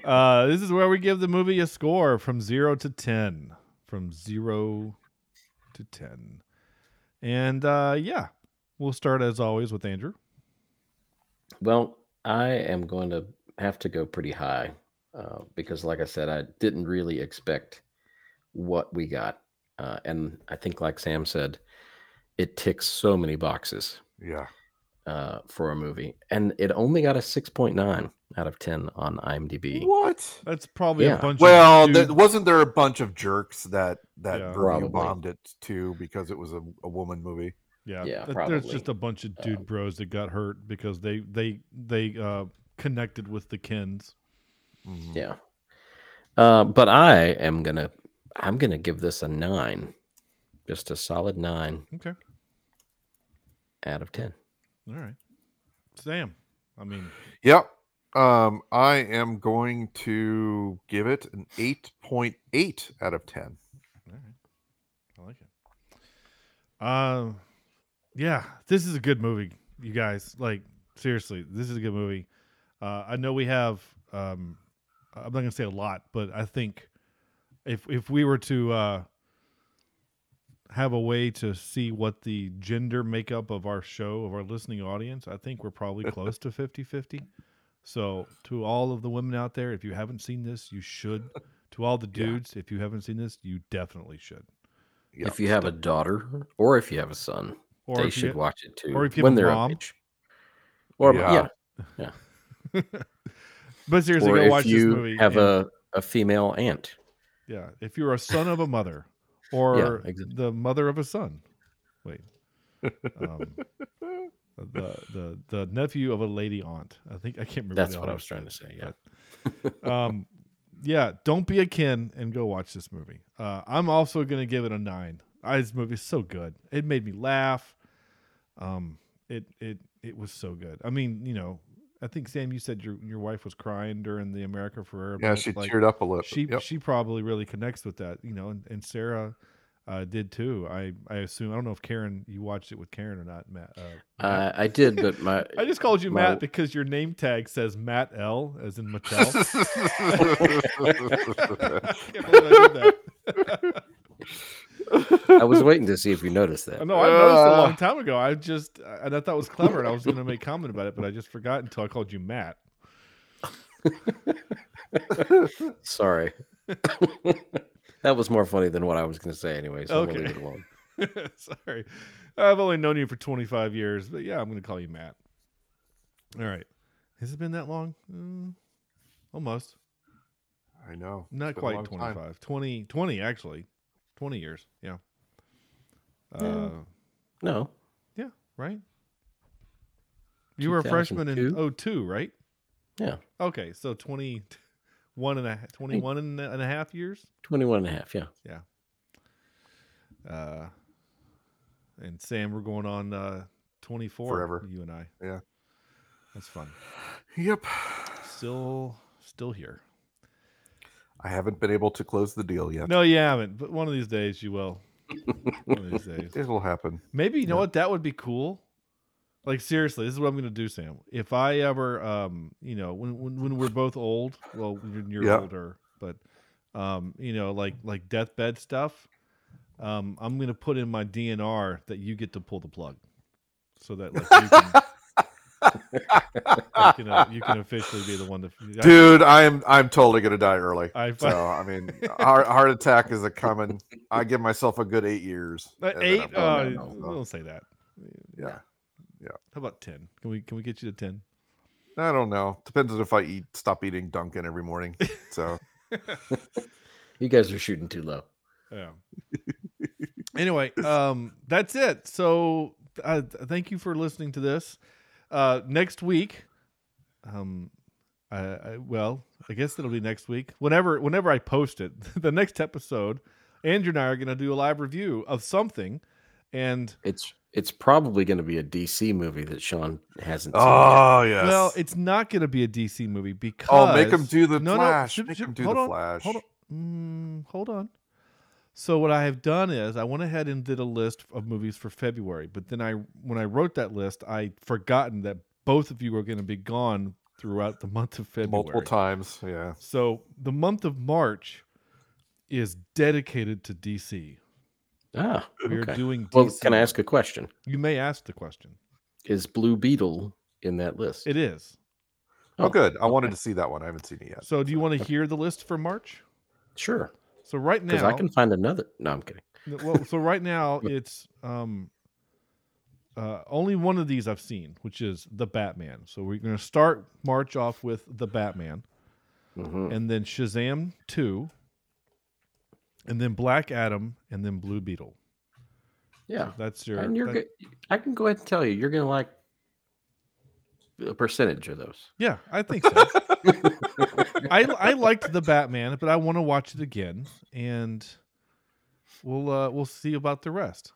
uh, this is where we give the movie a score from zero to ten. From zero to ten. And uh, yeah, we'll start as always with Andrew. Well, I am going to have to go pretty high uh, because, like I said, I didn't really expect what we got. Uh, and I think, like Sam said, it ticks so many boxes yeah. uh, for a movie. And it only got a 6.9 out of 10 on IMDb. What? That's probably Yeah. a bunch Well, of th- wasn't there a bunch of jerks that that Yeah. review Probably. bombed it too because it was a, a woman movie? yeah, yeah, th- There's just a bunch of dude bros that got hurt because they they they uh, connected with the Kens. Yeah. Uh, but I am gonna I'm gonna give this a nine, just a solid nine Okay, out of ten. all right, Sam. I mean, Yep. Um, I am going to give it an eight point eight out of ten. I like it. Um, yeah, this is a good movie, you guys. Like seriously, this is a good movie. Uh, I know we have. Um, I'm not gonna say a lot, but I think if if we were to uh, have a way to see what the gender makeup of our show of our listening audience, I think we're probably [LAUGHS] close to 50-50. So to all of the women out there, if you haven't seen this, you should. [LAUGHS] To all the Yeah. dudes, if you haven't seen this, you definitely should. Yeah. If you have a daughter or if you have a son, Or they if you should watch it too. or if you have when a they're mom. age. Or Yeah. yeah, [LAUGHS] yeah. But seriously, or go if watch you this movie. have and- a, a female aunt. Yeah. If you're a son of a mother, [LAUGHS] or exactly. the mother of a son, wait, um, [LAUGHS] the the the nephew of a lady aunt. I think I can't remember. That's what I was trying to say. Yeah. but, um, yeah, don't be a Ken and go watch this movie. Uh, I'm also gonna give it a nine. I, this movie is so good. It made me laugh. Um, it it it was so good. I mean, you know, I think Sam, you said your your wife was crying during the America Ferrera. Yeah, bit, she teared up a little. She Yep. she probably really connects with that, you know, and, and Sarah uh, did too. I I assume I don't know if Karen you watched it with Karen or not, Matt. Uh, Uh, I did, but my [LAUGHS] I just called you my- Matt because your name tag says Matt L as in Mattel. [LAUGHS] [LAUGHS] Can't believe I did that. I was waiting to see if you noticed that. [LAUGHS] No, I noticed it a long time ago. I just and I thought it was clever, and I was going to make comment about it, but I just forgot until I called you Matt. [LAUGHS] Sorry. [LAUGHS] that was more funny than what I was going to say anyway, so Okay. we'll leave it alone. Sorry, I've only known you for 25 years, but yeah, I'm going to call you Matt. All right, has it been that long? Mm, almost. I know. Not It's been a quite long time. 25. 20, 20 actually. 20 years. Yeah. Uh, No. No. Yeah, right? You were a freshman in 2002? 02, right? Yeah. Okay, so 21 and a, 21 and a and a half years? 21 and a half, yeah. Yeah. Uh, and Sam, we're going on uh, 24 Forever. You and I. Yeah. That's fun. Yep. Still, still here. I haven't been able to close the deal yet. No, you haven't, but one of these days you will. one of these days. [LAUGHS] It'll happen. Maybe you know what that would be cool. Like seriously, this is what I'm going to do, Sam. If I ever, um, you know, when when, when we're both old, well, when you're Yeah. older, but, um, you know, like like deathbed stuff, um, I'm going to put in my DNR that you get to pull the plug, so that like you can, [LAUGHS] you, can uh, you can officially be the one to. Dude, I'm I'm totally gonna die early. I- so I mean, heart, heart attack is a coming. I give myself a good eight years. Uh, and then eight? I'm Uh, done. So, don't say that. yeah, yeah. How about ten? Can we can we get you to ten? I don't know. Depends on if I eat. Stop eating Dunkin' every morning. So [LAUGHS] You guys are shooting too low. Yeah. anyway, um, that's it. So uh, thank you for listening to this. Uh, next week, um, I, I, well, I guess it'll be next week. Whenever whenever I post it, [LAUGHS] the next episode, Andrew and I are going to do a live review of something, and It's it's probably going to be a DC movie that Sean hasn't seen. Oh, yeah. well, it's not going to be a DC movie because Oh, make 'em do the no, Flash. No, Make 'em do hold the on, Flash. Hold on. Mm, hold on. So what I have done is I went ahead and did a list of movies for February, but then I when I wrote that list, I forgotten that both of you were going to be gone throughout the month of [LAUGHS] February multiple times. Yeah. So the month of March is dedicated to DC. Ah, we are okay. doing. DC. Well, can I ask a question? You may ask the question. Is Blue Beetle in that list? It is. Oh, good. I wanted to see that one. I haven't seen it yet. So do you want to hear the list for March? Sure. So right now, Because I can find another. No, I'm kidding. well, so right now [LAUGHS] it's um uh, only one of these I've seen, which is the Batman. So we're going to start March off with the Batman, Mm-hmm. and then Shazam two, and then Black Adam, and then Blue Beetle. Yeah, that's your. And you're that-. I can go ahead and tell you, you're going to like a percentage of those. Yeah, I think so. [LAUGHS] I I liked the Batman, but I want to watch it again, and we'll uh, we'll see about the rest.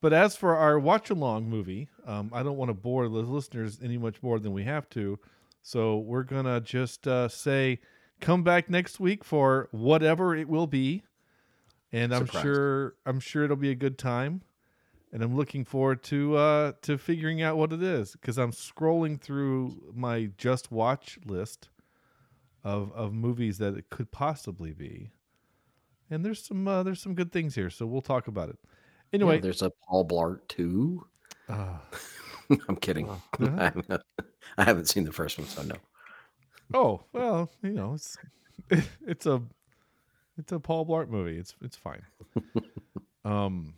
But as for our watch along movie, um, I don't want to bore the listeners any much more than we have to, so we're gonna just uh, say, come back next week for whatever it will be, and I'm Surprise. sure I'm sure it'll be a good time and I'm looking forward to uh to figuring out what it is because I'm scrolling through my just watch list of of movies that it could possibly be, and there's some uh, there's some good things here, so we'll talk about it. Anyway, Yeah, there's a Paul Blart 2. Ah. [LAUGHS] I'm kidding. [LAUGHS] Uh-huh. I, haven't, seen the first one, so no. oh well, you know it's [LAUGHS] it's a it's a Paul Blart movie. It's it's fine. um.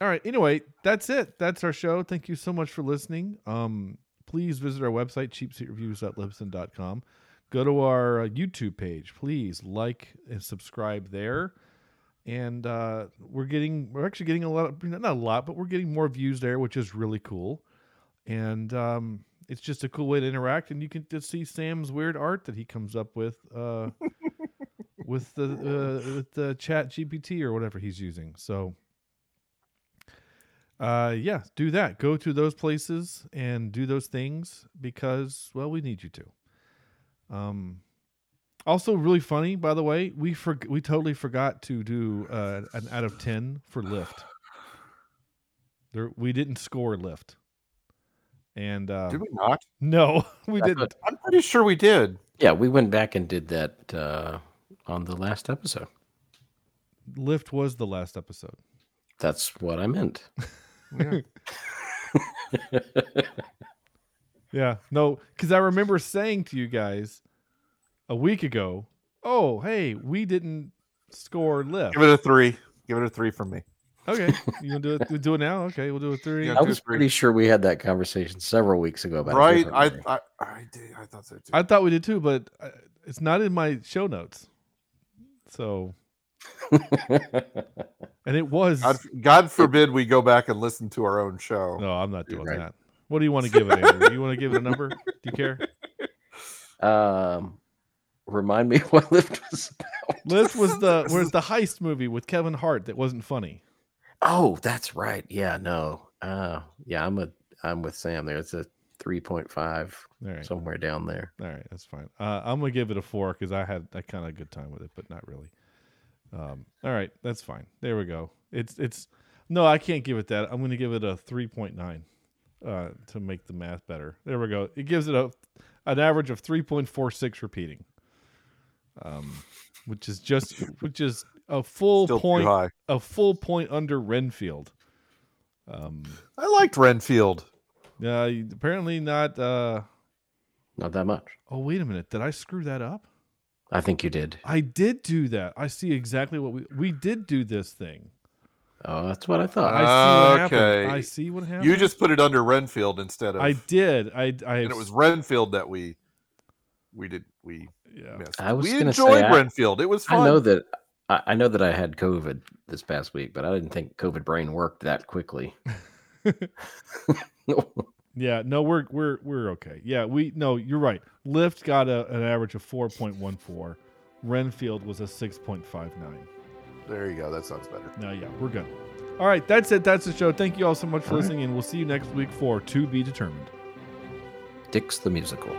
All right. Anyway, that's it. That's our show. Thank you so much for listening. Um, please visit our website, cheapseatreviews.libsyn.com. Go to our uh, YouTube page. Please like and subscribe there. And uh, we're getting, we're actually getting a lot, of, not a lot, but we're getting more views there, which is really cool. And um, it's just a cool way to interact, and you can just see Sam's weird art that he comes up with uh, [LAUGHS] with the uh, with the Chat GPT or whatever he's using. So, uh, yeah, do that. Go to those places and do those things because, well, we need you to. Um, also, really funny, by the way, we for, we totally forgot to do uh, an out of ten for Lift. There, we didn't score Lift, and uh, Did we not? No, [LAUGHS] we That's didn't. what- I'm pretty sure we did. Yeah, we went back and did that uh, on the last episode. Lift was the last episode. That's what I meant. [LAUGHS] Yeah, [LAUGHS] no, because I remember saying to you guys a week ago, "Oh, hey, we didn't score Lift." Give it a three. Give it a three from me. Okay, [LAUGHS] you gonna do it? We do it now? Okay, we'll do a three. Yeah, I was pretty sure we had that conversation several weeks ago about Right? I. I I did. I thought so too. I thought we did too, but uh, it's not in my show notes. So, [LAUGHS] and it was. God, God forbid we go back and listen to our own show. No, I'm not doing right. that. What do you want to give it? Andrew? Do you want to give it a number? Do you care? Um, remind me [LAUGHS] what Lift was about. Lift was the [LAUGHS] was the heist movie with Kevin Hart that wasn't funny. Oh, that's right. Yeah, no. Uh, yeah, I'm a I'm with Sam there. It's a three point five All right. somewhere down there. All right, that's fine. Uh, I'm gonna give it a four because I had a kind of a good time with it, but not really. Um, all right, that's fine. There we go. It's it's no, I can't give it that. I'm gonna give it a three point nine uh, to make the math better. There we go. It gives it a an average of three point four six repeating, um, which is just which is a full Still point a full point under Renfield. Um, I liked Renfield. yeah, apparently not. Uh, Not that much. oh, wait a minute. Did I screw that up? I think you did. I did do that. I see exactly what we we did do this thing. Oh, that's what I thought. I see what okay. happened. I see what happened. You just put it under Renfield instead of. I did. I I and it was Renfield that we we did we Yeah. missed. I was we enjoyed say, I- Renfield. It was fun. I know that I, I know that I had COVID this past week, but I didn't think COVID brain worked that quickly. [LAUGHS] [LAUGHS] Yeah, no, we're we're we're okay. Yeah, we no, you're right. Lift got a, an average of four point one four. Renfield was a six point five nine. There you go. That sounds better. No, yeah, we're good. All right, that's it. That's the show. Thank you all so much for All right. listening, and we'll see you next week for To Be Determined. Dicks the musical.